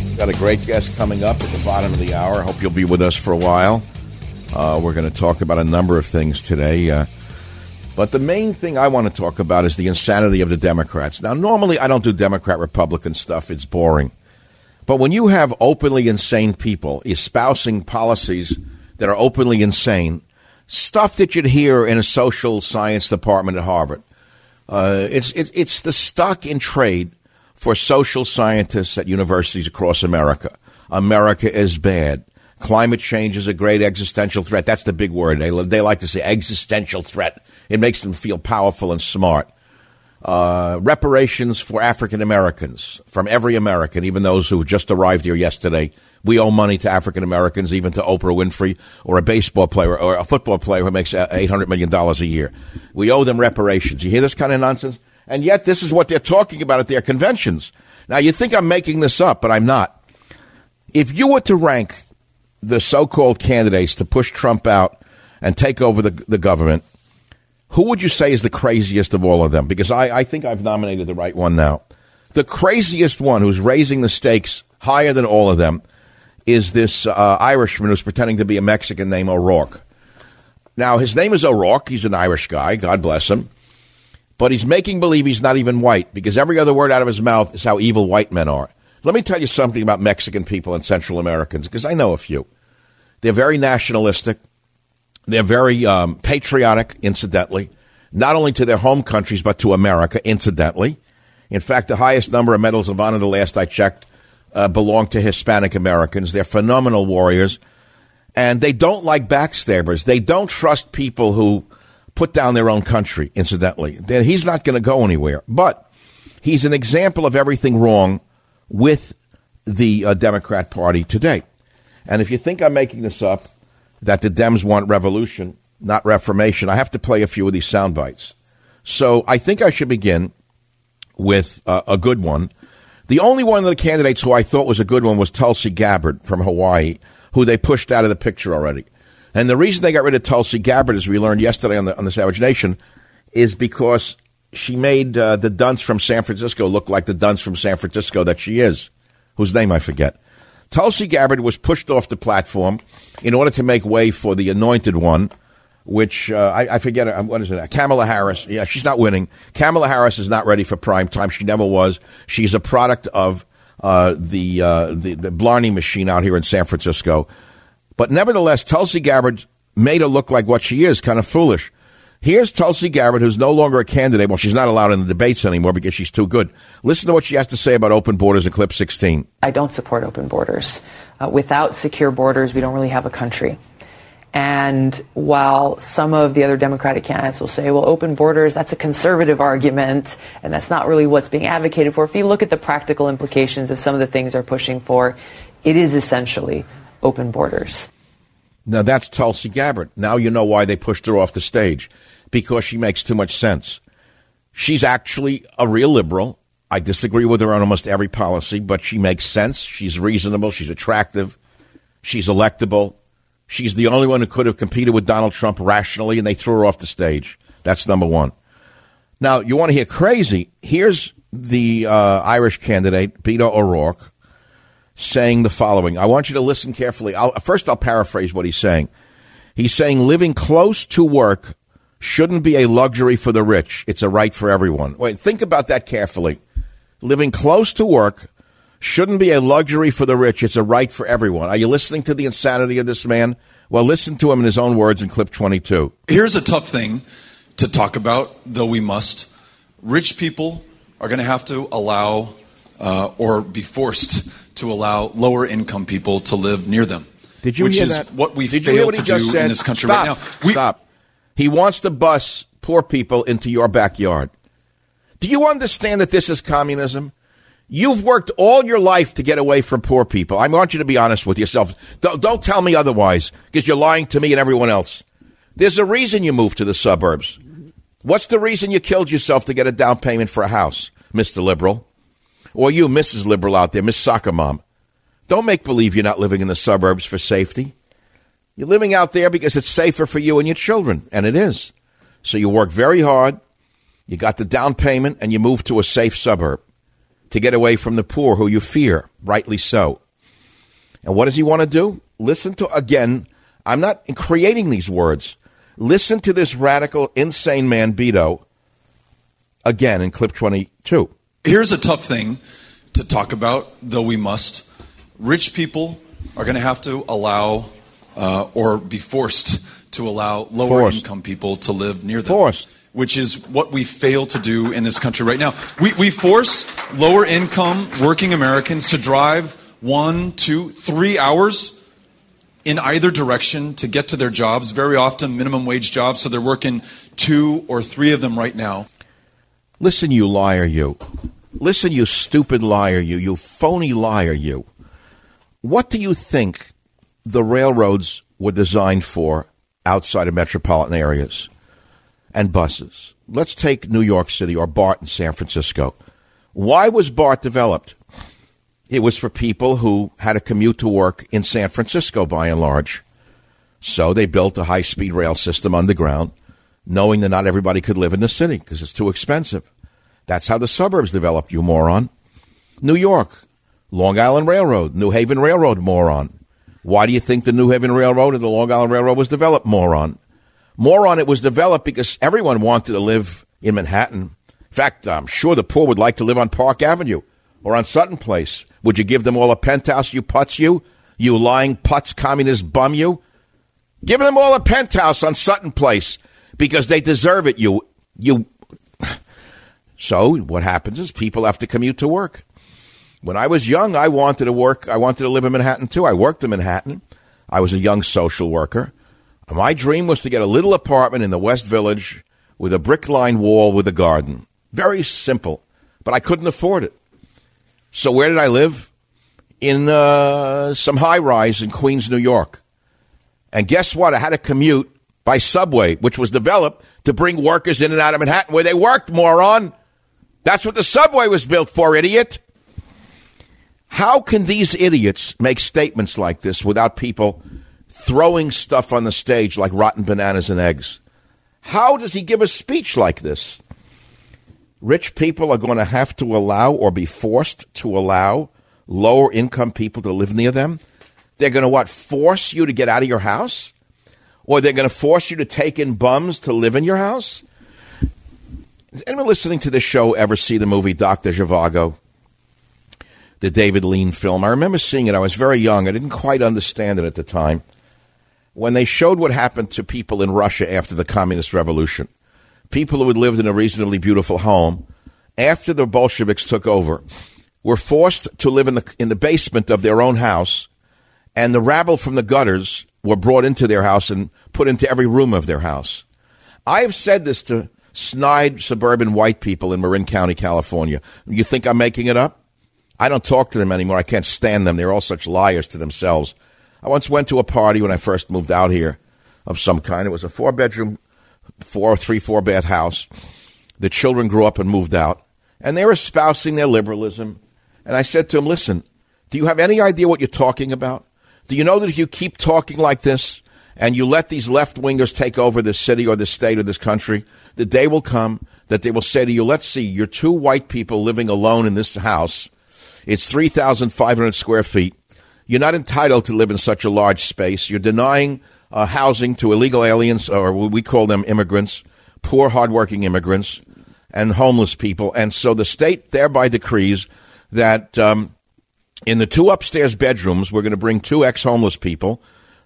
Got a great guest coming up at the bottom of the hour. I hope you'll be with us for a while. Uh, we're going to talk about a number of things today. Uh, but the main thing I want to talk about is the insanity of the Democrats. Now, normally I don't do Democrat Republican stuff, it's boring. But when you have openly insane people espousing policies that are openly insane, stuff that you'd hear in a social science department at Harvard, uh, it's, it's, it's the stock in trade for social scientists at universities across America. America is bad. Climate change is a great existential threat. That's the big word. They, they like to say existential threat. It makes them feel powerful and smart. Uh, reparations for African Americans from every American, even those who just arrived here yesterday. We owe money to African Americans, even to Oprah Winfrey or a baseball player or a football player who makes $800 million a year. We owe them reparations. You hear this kind of nonsense? And yet, this is what they're talking about at their conventions. Now, you think I'm making this up, but I'm not. If you were to rank the so called candidates to push Trump out and take over the, the government, who would you say is the craziest of all of them? Because I, I think I've nominated the right one now. The craziest one who's raising the stakes higher than all of them is this uh, Irishman who's pretending to be a Mexican named O'Rourke. Now, his name is O'Rourke. He's an Irish guy. God bless him. But he's making believe he's not even white because every other word out of his mouth is how evil white men are. Let me tell you something about Mexican people and Central Americans because I know a few. They're very nationalistic. They're very um, patriotic, incidentally, not only to their home countries, but to America, incidentally. In fact, the highest number of medals of honor, the last I checked, uh, belong to Hispanic Americans. They're phenomenal warriors. And they don't like backstabbers. They don't trust people who put down their own country, incidentally. He's not going to go anywhere. But he's an example of everything wrong with the uh, Democrat Party today. And if you think I'm making this up, that the Dems want revolution, not reformation, I have to play a few of these sound bites. So I think I should begin with uh, a good one. The only one of the candidates who I thought was a good one was Tulsi Gabbard from Hawaii, who they pushed out of the picture already. And the reason they got rid of Tulsi Gabbard, as we learned yesterday on the on the Savage Nation, is because she made uh, the dunce from San Francisco look like the dunce from San Francisco that she is, whose name I forget. Tulsi Gabbard was pushed off the platform in order to make way for the anointed one, which uh, I, I, forget. What is it? Kamala Harris. Yeah, she's not winning. Kamala Harris is not ready for prime time. She never was. She's a product of uh, the, uh, the the Blarney machine out here in San Francisco. But nevertheless, Tulsi Gabbard made her look like what she is, kind of foolish. Here's Tulsi Gabbard, who's no longer a candidate. Well, she's not allowed in the debates anymore because she's too good. Listen to what she has to say about open borders in clip 16. I don't support open borders. Uh, without secure borders, we don't really have a country. And while some of the other Democratic candidates will say, well, open borders, that's a conservative argument, and that's not really what's being advocated for, if you look at the practical implications of some of the things they're pushing for, it is essentially open borders. Now that's Tulsi Gabbard. Now you know why they pushed her off the stage because she makes too much sense. She's actually a real liberal. I disagree with her on almost every policy, but she makes sense. She's reasonable. She's attractive. She's electable. She's the only one who could have competed with Donald Trump rationally, and they threw her off the stage. That's number one. Now, you want to hear crazy? Here's the uh, Irish candidate, Beto O'Rourke, saying the following. I want you to listen carefully. I'll, first, I'll paraphrase what he's saying. He's saying living close to work shouldn't be a luxury for the rich. It's a right for everyone. Wait, think about that carefully. Living close to work shouldn't be a luxury for the rich. It's a right for everyone. Are you listening to the insanity of this man? Well, listen to him in his own words in clip 22. Here's a tough thing to talk about, though we must. Rich people are going to have to allow uh, or be forced to allow lower income people to live near them. Did you which hear is that? what we Did fail what to do in this country Stop. right now. We, Stop. He wants to bus poor people into your backyard. Do you understand that this is communism? You've worked all your life to get away from poor people. I want you to be honest with yourself. Don't, don't tell me otherwise because you're lying to me and everyone else. There's a reason you moved to the suburbs. What's the reason you killed yourself to get a down payment for a house, Mr. Liberal? Or you, Mrs. Liberal out there, Miss Soccer Mom. Don't make believe you're not living in the suburbs for safety. You're living out there because it's safer for you and your children, and it is. So you work very hard, you got the down payment, and you move to a safe suburb to get away from the poor who you fear, rightly so. And what does he want to do? Listen to, again, I'm not creating these words. Listen to this radical, insane man, Beto, again in clip 22. Here's a tough thing to talk about, though we must. Rich people are going to have to allow uh, or be forced to allow lower forced. income people to live near them. Forced. Which is what we fail to do in this country right now. We, we force lower income working Americans to drive one, two, three hours in either direction to get to their jobs, very often minimum wage jobs, so they're working two or three of them right now. Listen, you liar, you. Listen, you stupid liar, you. You phony liar, you. What do you think the railroads were designed for outside of metropolitan areas and buses. Let's take New York City or BART in San Francisco. Why was BART developed? It was for people who had to commute to work in San Francisco by and large. So they built a high speed rail system underground, knowing that not everybody could live in the city because it's too expensive. That's how the suburbs developed, you moron. New York. Long Island Railroad, New Haven Railroad, moron. Why do you think the New Haven Railroad and the Long Island Railroad was developed, moron? Moron, it was developed because everyone wanted to live in Manhattan. In fact, I'm sure the poor would like to live on Park Avenue or on Sutton Place. Would you give them all a penthouse, you putz, you? You lying putz, communist bum, you? Give them all a penthouse on Sutton Place because they deserve it, you. You. So what happens is people have to commute to work. When I was young, I wanted to work. I wanted to live in Manhattan too. I worked in Manhattan. I was a young social worker. My dream was to get a little apartment in the West Village with a brick lined wall with a garden. Very simple, but I couldn't afford it. So where did I live? In uh, some high rise in Queens, New York. And guess what? I had to commute by subway, which was developed to bring workers in and out of Manhattan where they worked, moron. That's what the subway was built for, idiot. How can these idiots make statements like this without people throwing stuff on the stage like rotten bananas and eggs? How does he give a speech like this? Rich people are going to have to allow or be forced to allow lower income people to live near them. They're going to what? Force you to get out of your house? Or they're going to force you to take in bums to live in your house? Anyone listening to this show ever see the movie Dr. Zhivago? the David Lean film. I remember seeing it. I was very young. I didn't quite understand it at the time. When they showed what happened to people in Russia after the communist revolution, people who had lived in a reasonably beautiful home, after the Bolsheviks took over, were forced to live in the in the basement of their own house, and the rabble from the gutters were brought into their house and put into every room of their house. I have said this to snide suburban white people in Marin County, California. You think I'm making it up? I don't talk to them anymore. I can't stand them. They're all such liars to themselves. I once went to a party when I first moved out here of some kind. It was a four bedroom, four, three, four bath house. The children grew up and moved out, and they were espousing their liberalism. And I said to them, Listen, do you have any idea what you're talking about? Do you know that if you keep talking like this and you let these left wingers take over this city or this state or this country, the day will come that they will say to you, Let's see, you're two white people living alone in this house it's 3,500 square feet. You're not entitled to live in such a large space. You're denying uh, housing to illegal aliens, or we call them immigrants, poor, hardworking immigrants, and homeless people. And so the state thereby decrees that um, in the two upstairs bedrooms, we're going to bring two ex homeless people.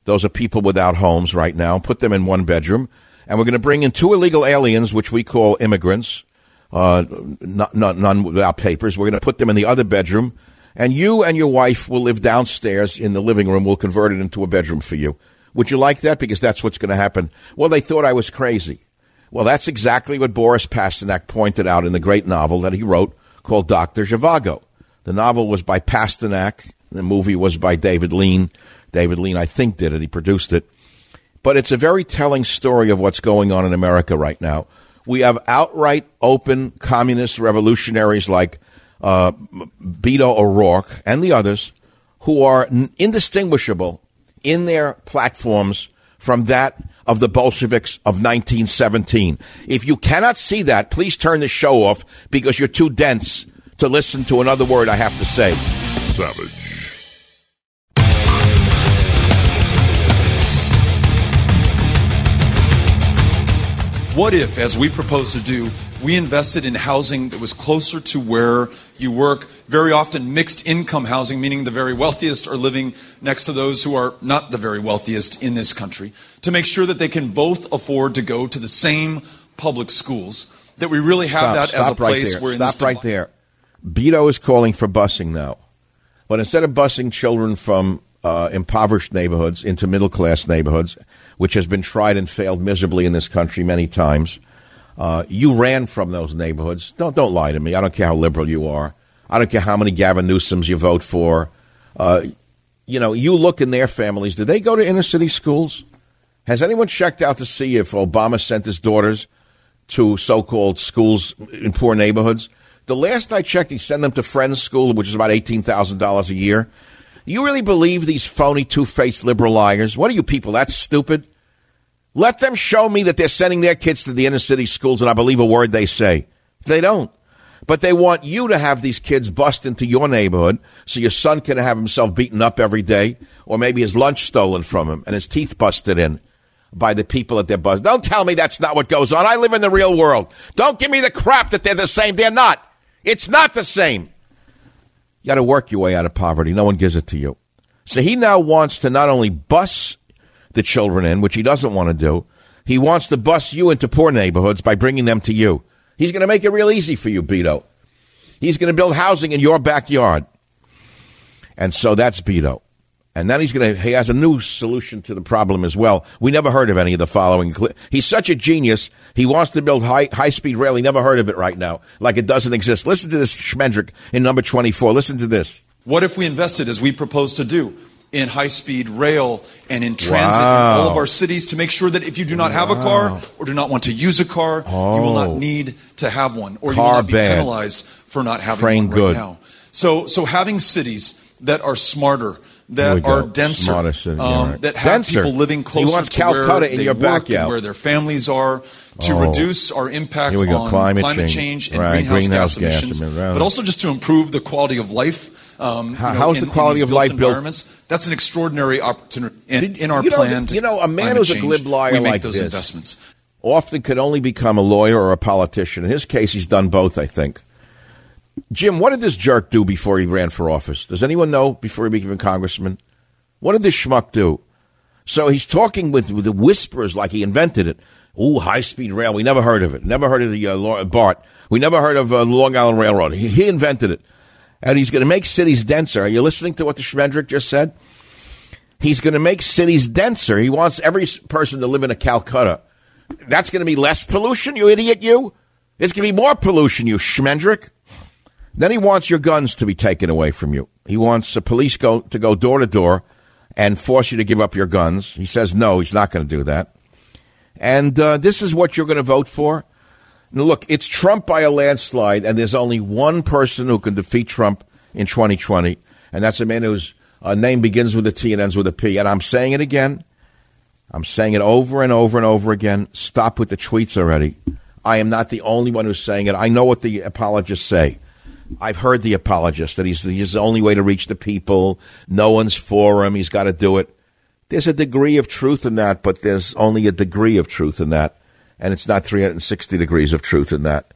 Those are people without homes right now. Put them in one bedroom. And we're going to bring in two illegal aliens, which we call immigrants uh, not, not, none without papers. We're going to put them in the other bedroom, and you and your wife will live downstairs in the living room. We'll convert it into a bedroom for you. Would you like that? Because that's what's going to happen. Well, they thought I was crazy. Well, that's exactly what Boris Pasternak pointed out in the great novel that he wrote called Dr. Zhivago. The novel was by Pasternak. The movie was by David Lean. David Lean, I think, did it. He produced it. But it's a very telling story of what's going on in America right now. We have outright open communist revolutionaries like uh, Beto O'Rourke and the others who are indistinguishable in their platforms from that of the Bolsheviks of 1917. If you cannot see that, please turn the show off because you're too dense to listen to another word I have to say. Savage. What if, as we propose to do, we invested in housing that was closer to where you work? Very often, mixed income housing, meaning the very wealthiest are living next to those who are not the very wealthiest in this country, to make sure that they can both afford to go to the same public schools. That we really have stop, that stop as a place right where. Stop right there. Beto is calling for busing now, but instead of busing children from uh, impoverished neighborhoods into middle class neighborhoods which has been tried and failed miserably in this country many times. Uh, you ran from those neighborhoods. Don't don't lie to me. I don't care how liberal you are. I don't care how many Gavin Newsoms you vote for. Uh, you know, you look in their families. Did they go to inner city schools? Has anyone checked out to see if Obama sent his daughters to so-called schools in poor neighborhoods? The last I checked, he sent them to Friends School, which is about eighteen thousand dollars a year. You really believe these phony, two faced liberal liars? What are you people That's stupid? Let them show me that they're sending their kids to the inner city schools and I believe a word they say. They don't. But they want you to have these kids bust into your neighborhood so your son can have himself beaten up every day or maybe his lunch stolen from him and his teeth busted in by the people at their bus. Don't tell me that's not what goes on. I live in the real world. Don't give me the crap that they're the same. They're not. It's not the same. You got to work your way out of poverty. No one gives it to you. So he now wants to not only bus the children in, which he doesn't want to do, he wants to bus you into poor neighborhoods by bringing them to you. He's going to make it real easy for you, Beto. He's going to build housing in your backyard. And so that's Beto. And then he's going to, he has a new solution to the problem as well. We never heard of any of the following. He's such a genius. He wants to build high, high speed rail. He never heard of it right now. Like it doesn't exist. Listen to this Schmendrick in number 24. Listen to this. What if we invested, as we propose to do, in high speed rail and in transit wow. in all of our cities to make sure that if you do not have a car or do not want to use a car, oh. you will not oh. need to have one or car you will not be bad. penalized for not having Train one right good. now. So, so having cities that are smarter, that are denser, um, right. that have denser. people living closer to Calcutta where in your backyard. where their families are, to oh. reduce our impact on climate, climate change. and right. greenhouse, greenhouse, gas, gas emissions, but also just to improve the quality of life. Um, How, know, how's in, the quality of life environments? Built? That's an extraordinary opportunity in, in our you plan. Know, you know, a man who's a glib liar we make like those this investments. often could only become a lawyer or a politician. In his case, he's done both. I think. Jim, what did this jerk do before he ran for office? Does anyone know before he became a congressman? What did this schmuck do? So he's talking with, with the whispers like he invented it. Ooh, high speed rail. We never heard of it. Never heard of the uh, BART. We never heard of uh, Long Island Railroad. He, he invented it. And he's going to make cities denser. Are you listening to what the Schmendrick just said? He's going to make cities denser. He wants every person to live in a Calcutta. That's going to be less pollution, you idiot, you. It's going to be more pollution, you Schmendrick. Then he wants your guns to be taken away from you. He wants the police go to go door to door and force you to give up your guns. He says no, he's not going to do that. And uh, this is what you're going to vote for. Now, look, it's Trump by a landslide, and there's only one person who can defeat Trump in 2020, and that's a man whose uh, name begins with a T and ends with a P. And I'm saying it again. I'm saying it over and over and over again. Stop with the tweets already. I am not the only one who's saying it. I know what the apologists say. I've heard the apologists that he's, he's the only way to reach the people. No one's for him. He's got to do it. There's a degree of truth in that, but there's only a degree of truth in that. And it's not 360 degrees of truth in that.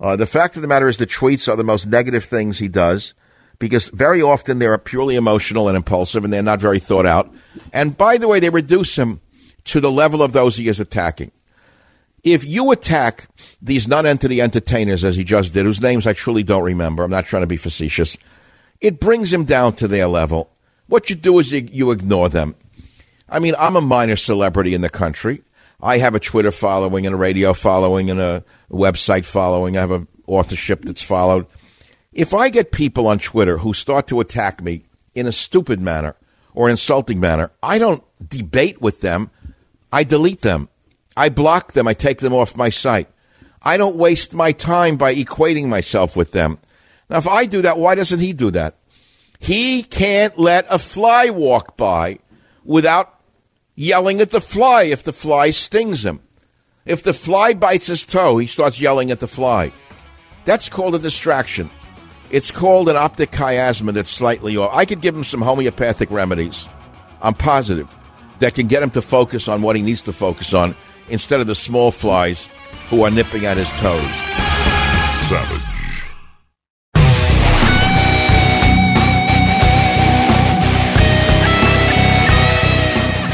Uh, the fact of the matter is the tweets are the most negative things he does because very often they're purely emotional and impulsive and they're not very thought out. And by the way, they reduce him to the level of those he is attacking. If you attack these non-entity entertainers as he just did, whose names I truly don't remember, I'm not trying to be facetious, it brings him down to their level. What you do is you, you ignore them. I mean, I'm a minor celebrity in the country. I have a Twitter following and a radio following and a website following. I have an authorship that's followed. If I get people on Twitter who start to attack me in a stupid manner or insulting manner, I don't debate with them. I delete them. I block them. I take them off my site. I don't waste my time by equating myself with them. Now, if I do that, why doesn't he do that? He can't let a fly walk by without yelling at the fly if the fly stings him. If the fly bites his toe, he starts yelling at the fly. That's called a distraction. It's called an optic chiasma that's slightly off. I could give him some homeopathic remedies. I'm positive that can get him to focus on what he needs to focus on instead of the small flies who are nipping at his toes. Savage.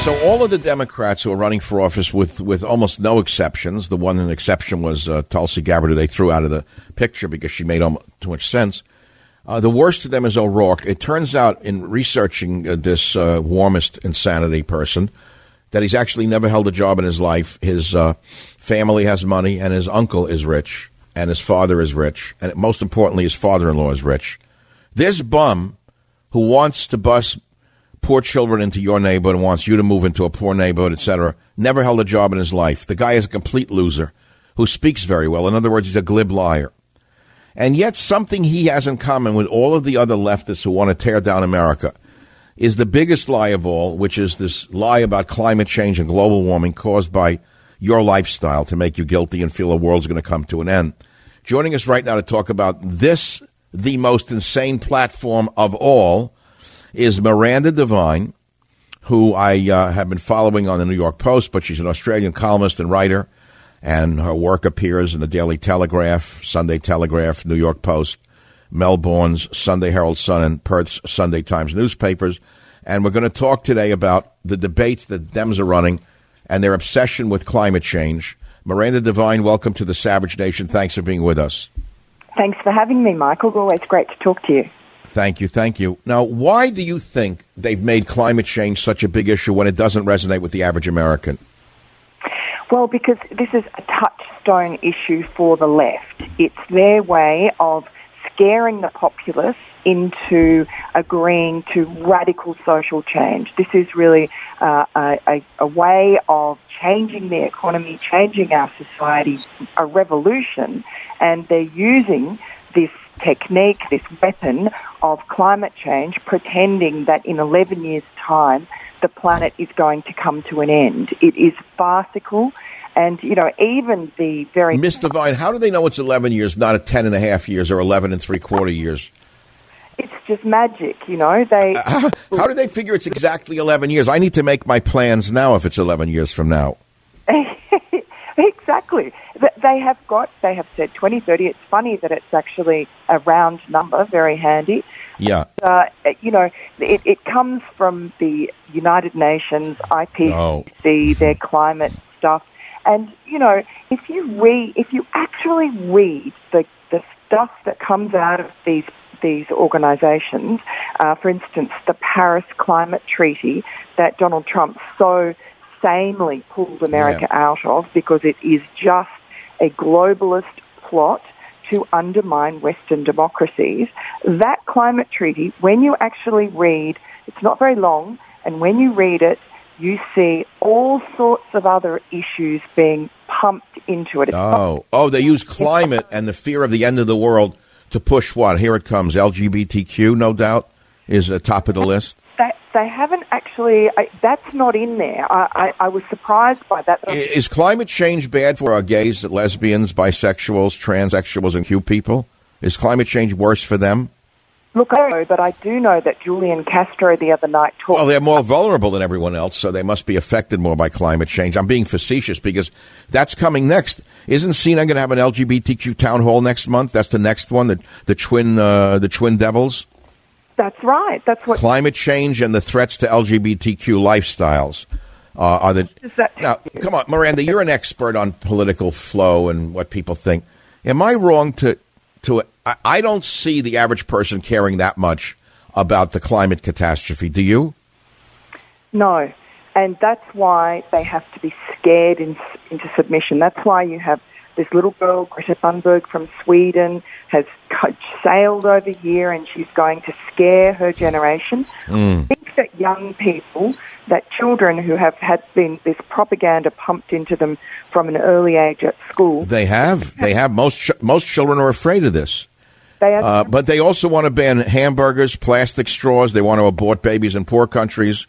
So all of the Democrats who are running for office, with with almost no exceptions, the one an exception was uh, Tulsi Gabbard, who they threw out of the picture because she made too much sense. Uh, the worst of them is O'Rourke. It turns out, in researching uh, this uh, warmist insanity person, that he's actually never held a job in his life. His uh, family has money, and his uncle is rich, and his father is rich, and most importantly, his father-in-law is rich. This bum who wants to bus poor children into your neighborhood and wants you to move into a poor neighborhood, etc., never held a job in his life. The guy is a complete loser who speaks very well. In other words, he's a glib liar. And yet, something he has in common with all of the other leftists who want to tear down America – is the biggest lie of all, which is this lie about climate change and global warming caused by your lifestyle to make you guilty and feel the world's going to come to an end. Joining us right now to talk about this, the most insane platform of all, is Miranda Devine, who I uh, have been following on the New York Post, but she's an Australian columnist and writer, and her work appears in the Daily Telegraph, Sunday Telegraph, New York Post, Melbourne's Sunday Herald Sun, and Perth's Sunday Times newspapers. And we're going to talk today about the debates that Dems are running and their obsession with climate change. Miranda Devine, welcome to the Savage Nation. Thanks for being with us. Thanks for having me, Michael. Always great to talk to you. Thank you, thank you. Now, why do you think they've made climate change such a big issue when it doesn't resonate with the average American? Well, because this is a touchstone issue for the left. It's their way of scaring the populace into agreeing to radical social change. This is really uh, a, a, way of changing the economy, changing our society, a revolution, and they're using this technique, this weapon of climate change, pretending that in 11 years' time the planet is going to come to an end. It is farcical. And, you know, even the very. Miss Devine, how do they know it's 11 years, not a 10 and a half years or 11 and three quarter years? It's just magic, you know. They. Uh, how do they figure it's exactly 11 years? I need to make my plans now if it's 11 years from now. exactly. They have got, they have said 2030. It's funny that it's actually a round number, very handy. Yeah. Uh, you know, it, it comes from the United Nations, IPCC, oh. their climate stuff. And, you know, if you read, if you actually read the, the stuff that comes out of these these organisations, uh, for instance, the Paris Climate Treaty that Donald Trump so sanely pulled America yeah. out of because it is just a globalist plot to undermine Western democracies. That climate treaty, when you actually read, it's not very long, and when you read it, you see all sorts of other issues being pumped into it. It's oh, oh, they use climate and the fear of the end of the world to push what? Here it comes. LGBTQ, no doubt, is the top of the list. They, they haven't actually. I, that's not in there. I, I, I, was surprised by that. Is climate change bad for our gays, lesbians, bisexuals, transsexuals, and Q people? Is climate change worse for them? Look, I know, but I do know that Julian Castro the other night talked. Well, they're more vulnerable than everyone else, so they must be affected more by climate change. I'm being facetious because that's coming next. Isn't CNN going to have an LGBTQ town hall next month? That's the next one, the the twin uh, the twin devils. That's right. That's what climate change and the threats to LGBTQ lifestyles uh, are the. now, come on, Miranda, you're an expert on political flow and what people think. Am I wrong to to? I, I don't see the average person caring that much about the climate catastrophe. Do you? No, and that's why they have to be scared in, into submission. That's why you have this little girl, Greta Thunberg from Sweden, has sailed over here and she's going to scare her generation. Mm. I think that young people, that children who have had been this propaganda pumped into them from an early age at school. They have. They have. Most, ch- most children are afraid of this. They uh, but they also want to ban hamburgers, plastic straws. They want to abort babies in poor countries.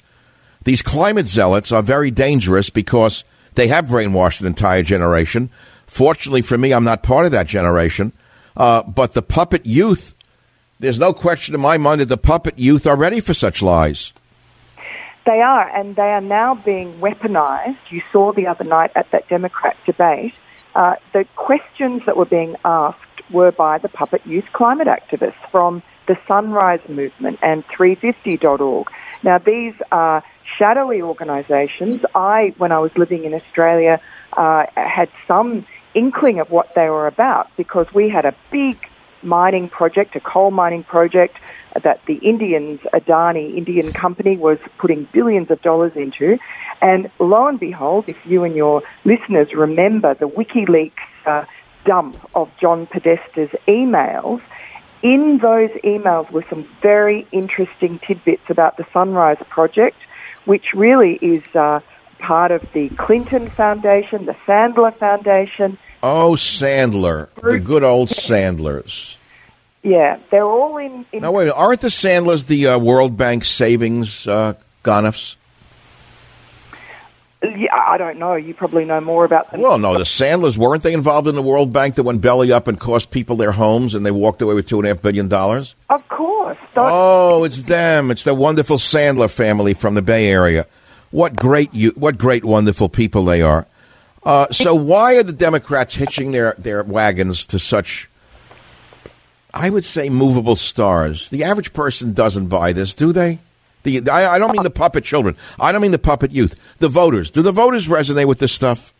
These climate zealots are very dangerous because they have brainwashed an entire generation. Fortunately for me, I'm not part of that generation. Uh, but the puppet youth, there's no question in my mind that the puppet youth are ready for such lies. They are, and they are now being weaponized. You saw the other night at that Democrat debate, uh, the questions that were being asked were by the puppet youth climate activists from the Sunrise Movement and 350.org. Now, these are shadowy organisations. I, when I was living in Australia, uh, had some inkling of what they were about because we had a big mining project, a coal mining project that the Indians, Adani Indian company, was putting billions of dollars into. And lo and behold, if you and your listeners remember the WikiLeaks uh, dump of John Podesta's emails, in those emails were some very interesting tidbits about the Sunrise Project, which really is uh, part of the Clinton Foundation, the Sandler Foundation. Oh, Sandler, the good old Sandlers. Yeah, they're all in. in now, wait, aren't the Sandlers the uh, World Bank savings uh, Yeah, I don't know. You probably know more about them. Well, no, the Sandlers weren't they involved in the World Bank that went belly up and cost people their homes, and they walked away with two and a half billion dollars? Of course. Oh, it's them. It's the wonderful Sandler family from the Bay Area. What great, you, what great, wonderful people they are. Uh, so, why are the Democrats hitching their, their wagons to such, I would say, movable stars? The average person doesn't buy this, do they? The, I, I don't mean the puppet children. I don't mean the puppet youth. The voters. Do the voters resonate with this stuff?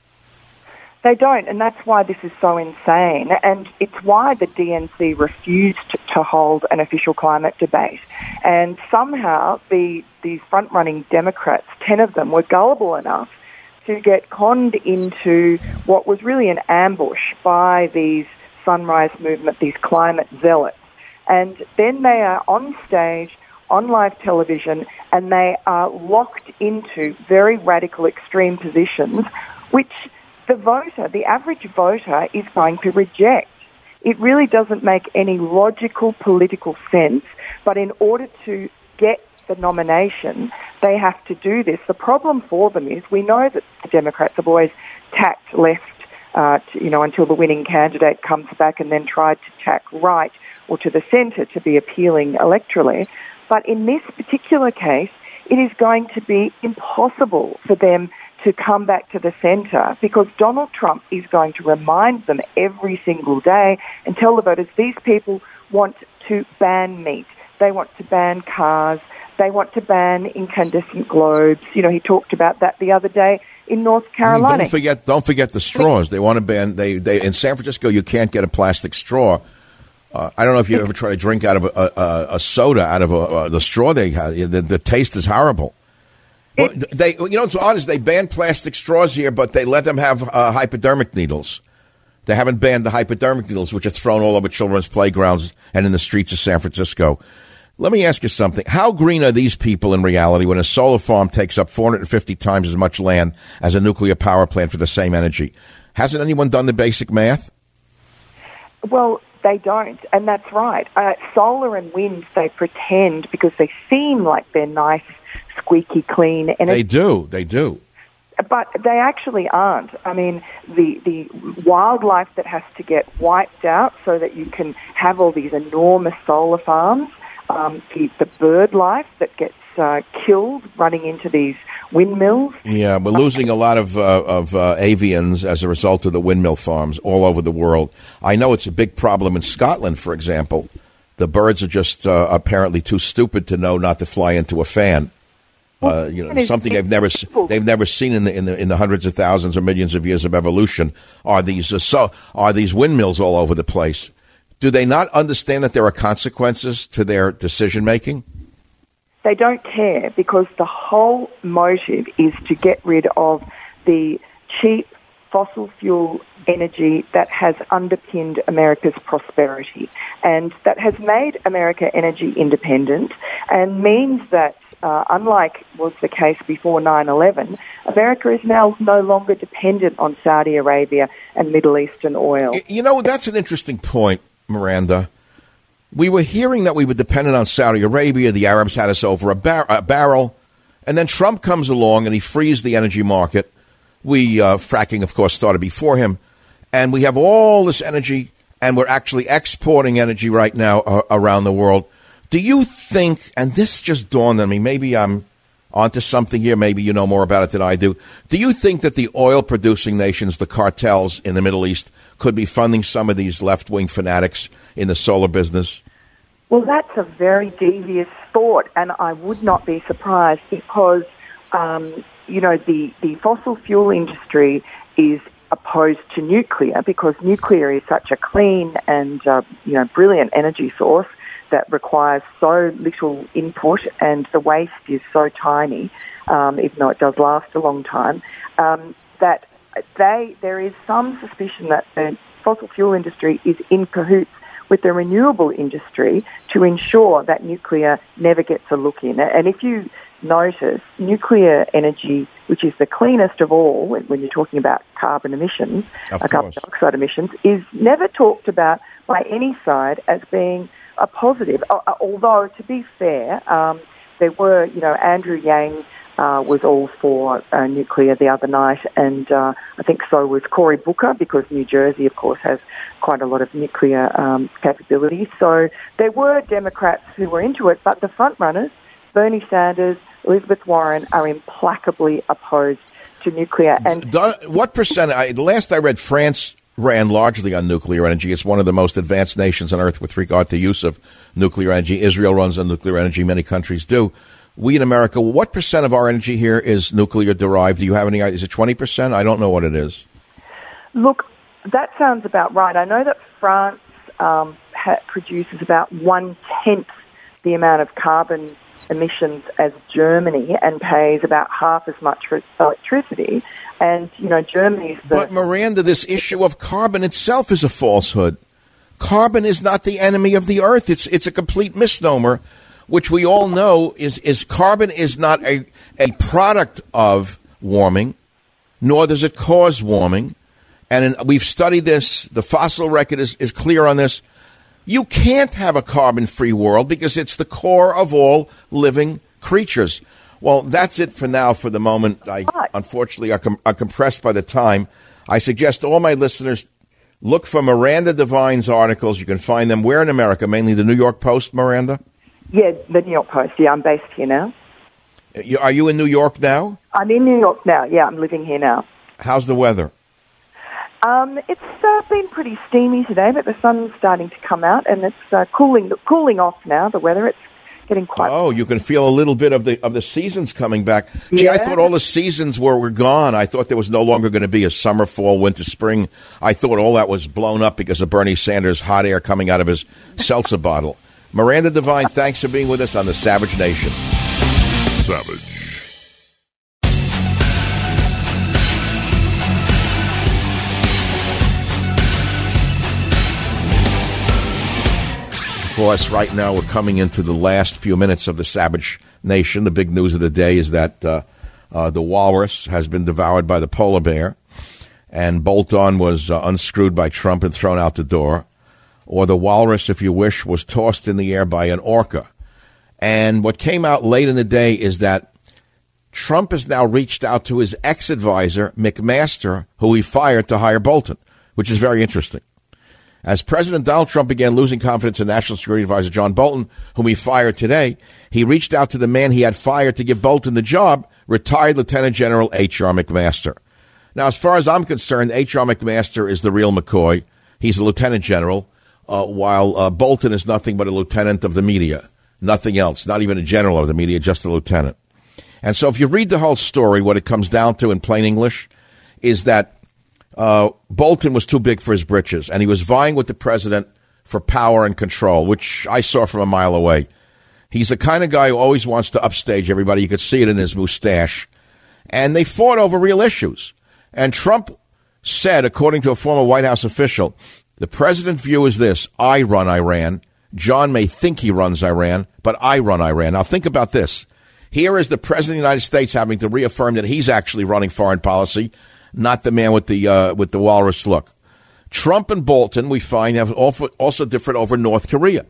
They don't, and that's why this is so insane. And it's why the DNC refused to hold an official climate debate. And somehow the these front running Democrats, ten of them, were gullible enough to get conned into what was really an ambush by these sunrise movement, these climate zealots. And then they are on stage on live television and they are locked into very radical extreme positions, which the voter, the average voter, is going to reject. It really doesn't make any logical political sense, but in order to get the nomination, they have to do this. The problem for them is we know that the Democrats have always tacked left, uh, to, you know, until the winning candidate comes back and then tried to tack right or to the centre to be appealing electorally. But in this particular case, it is going to be impossible for them to come back to the centre because Donald Trump is going to remind them every single day and tell the voters these people want to ban meat. They want to ban cars. They want to ban incandescent globes. You know, he talked about that the other day in North Carolina. Don't forget, don't forget the straws. They want to ban. They, they in San Francisco, you can't get a plastic straw uh, I don't know if you ever try to drink out of a, a, a soda out of a, the straw they have. The, the taste is horrible. Well, they, you know, what's odd is they ban plastic straws here, but they let them have uh, hypodermic needles. They haven't banned the hypodermic needles, which are thrown all over children's playgrounds and in the streets of San Francisco. Let me ask you something. How green are these people in reality when a solar farm takes up 450 times as much land as a nuclear power plant for the same energy? Hasn't anyone done the basic math? Well, they don't, and that's right. Uh, solar and wind, they pretend because they seem like they're nice, squeaky clean. And they do, they do. But they actually aren't. I mean, the, the wildlife that has to get wiped out so that you can have all these enormous solar farms, um, the, the bird life that gets uh, killed running into these windmills. Yeah, we're losing a lot of uh, of uh, avians as a result of the windmill farms all over the world. I know it's a big problem in Scotland, for example. The birds are just uh, apparently too stupid to know not to fly into a fan. Uh, you know, something they've never they've never seen in the, in the in the hundreds of thousands or millions of years of evolution are these uh, so are these windmills all over the place. Do they not understand that there are consequences to their decision making? They don't care because the whole motive is to get rid of the cheap fossil fuel energy that has underpinned America's prosperity and that has made America energy independent and means that uh, unlike was the case before 9-11, America is now no longer dependent on Saudi Arabia and Middle Eastern oil. You know, that's an interesting point, Miranda. We were hearing that we were dependent on Saudi Arabia. The Arabs had us over a, bar- a barrel. And then Trump comes along and he frees the energy market. We, uh, fracking, of course, started before him. And we have all this energy, and we're actually exporting energy right now uh, around the world. Do you think, and this just dawned on me, maybe I'm onto something here, maybe you know more about it than I do. Do you think that the oil producing nations, the cartels in the Middle East, could be funding some of these left wing fanatics in the solar business? Well, that's a very devious thought, and I would not be surprised because, um, you know, the, the fossil fuel industry is opposed to nuclear because nuclear is such a clean and, uh, you know, brilliant energy source that requires so little input and the waste is so tiny, um, even though it does last a long time, um, that they, there is some suspicion that the fossil fuel industry is in cahoots with the renewable industry to ensure that nuclear never gets a look in. And if you notice, nuclear energy, which is the cleanest of all when you're talking about carbon emissions, uh, carbon dioxide emissions, is never talked about by any side as being a positive. Although, to be fair, um, there were, you know, Andrew Yang uh, was all for uh, nuclear the other night, and uh, I think so was Cory Booker because New Jersey, of course, has quite a lot of nuclear um, capability. So there were Democrats who were into it, but the frontrunners, Bernie Sanders, Elizabeth Warren, are implacably opposed to nuclear. And what percent? I, last I read, France ran largely on nuclear energy. It's one of the most advanced nations on earth with regard to use of nuclear energy. Israel runs on nuclear energy. Many countries do we in America, what percent of our energy here is nuclear derived? Do you have any idea? Is it 20%? I don't know what it is. Look, that sounds about right. I know that France um, ha- produces about one tenth the amount of carbon emissions as Germany and pays about half as much for electricity. And, you know, Germany's the. But, Miranda, this issue of carbon itself is a falsehood. Carbon is not the enemy of the earth. It's, it's a complete misnomer which we all know is, is carbon is not a, a product of warming, nor does it cause warming. And in, we've studied this. The fossil record is, is clear on this. You can't have a carbon free world because it's the core of all living creatures. Well, that's it for now for the moment. I unfortunately are, com- are compressed by the time. I suggest all my listeners look for Miranda Devine's articles. You can find them where in America, mainly the New York Post, Miranda? Yeah, the New York Post. Yeah, I'm based here now. Are you in New York now? I'm in New York now. Yeah, I'm living here now. How's the weather? Um, it's uh, been pretty steamy today, but the sun's starting to come out, and it's uh, cooling cooling off now. The weather it's getting quite. Oh, you can feel a little bit of the of the seasons coming back. Gee, yeah. I thought all the seasons were were gone. I thought there was no longer going to be a summer, fall, winter, spring. I thought all that was blown up because of Bernie Sanders' hot air coming out of his seltzer bottle. Miranda Devine, thanks for being with us on the Savage Nation. Savage. Of course, right now we're coming into the last few minutes of the Savage Nation. The big news of the day is that uh, uh, the walrus has been devoured by the polar bear, and Bolton was uh, unscrewed by Trump and thrown out the door or the walrus, if you wish, was tossed in the air by an orca. And what came out late in the day is that Trump has now reached out to his ex advisor, McMaster, who he fired to hire Bolton, which is very interesting. As President Donald Trump began losing confidence in National Security Advisor John Bolton, whom he fired today, he reached out to the man he had fired to give Bolton the job, retired Lieutenant General H.R. McMaster. Now, as far as I'm concerned, H.R. McMaster is the real McCoy. He's a lieutenant general uh, while uh, Bolton is nothing but a lieutenant of the media, nothing else, not even a general of the media, just a lieutenant. And so, if you read the whole story, what it comes down to in plain English is that uh, Bolton was too big for his britches, and he was vying with the president for power and control, which I saw from a mile away. He's the kind of guy who always wants to upstage everybody. You could see it in his mustache. And they fought over real issues. And Trump said, according to a former White House official, the president's view is this I run Iran. John may think he runs Iran, but I run Iran. Now, think about this. Here is the president of the United States having to reaffirm that he's actually running foreign policy, not the man with the, uh, with the walrus look. Trump and Bolton, we find, have also differed over North Korea.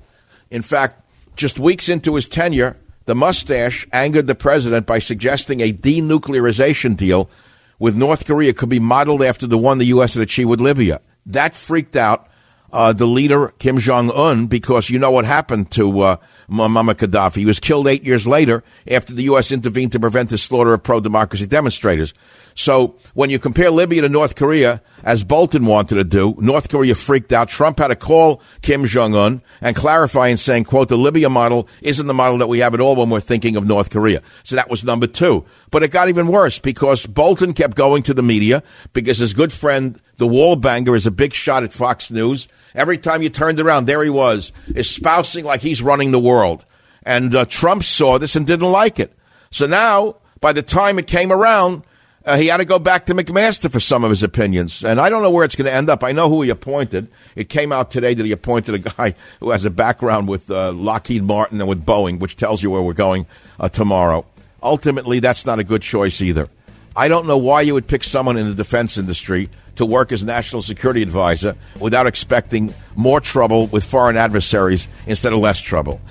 In fact, just weeks into his tenure, the mustache angered the president by suggesting a denuclearization deal with North Korea could be modeled after the one the U.S. had achieved with Libya. That freaked out uh, the leader, Kim Jong un, because you know what happened to uh, Muammar Gaddafi. He was killed eight years later after the U.S. intervened to prevent the slaughter of pro democracy demonstrators. So when you compare Libya to North Korea, as Bolton wanted to do, North Korea freaked out. Trump had to call Kim Jong Un and clarify and saying, quote, the Libya model isn't the model that we have at all when we're thinking of North Korea. So that was number two. But it got even worse because Bolton kept going to the media because his good friend, the wall banger, is a big shot at Fox News. Every time you turned around, there he was, espousing like he's running the world. And uh, Trump saw this and didn't like it. So now, by the time it came around, uh, he had to go back to McMaster for some of his opinions. And I don't know where it's going to end up. I know who he appointed. It came out today that he appointed a guy who has a background with uh, Lockheed Martin and with Boeing, which tells you where we're going uh, tomorrow. Ultimately, that's not a good choice either. I don't know why you would pick someone in the defense industry to work as national security advisor without expecting more trouble with foreign adversaries instead of less trouble.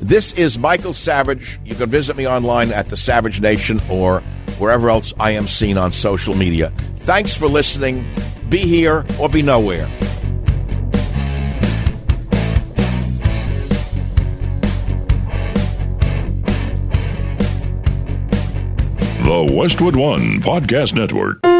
This is Michael Savage. You can visit me online at the Savage Nation or wherever else I am seen on social media. Thanks for listening. Be here or be nowhere. The Westwood One Podcast Network.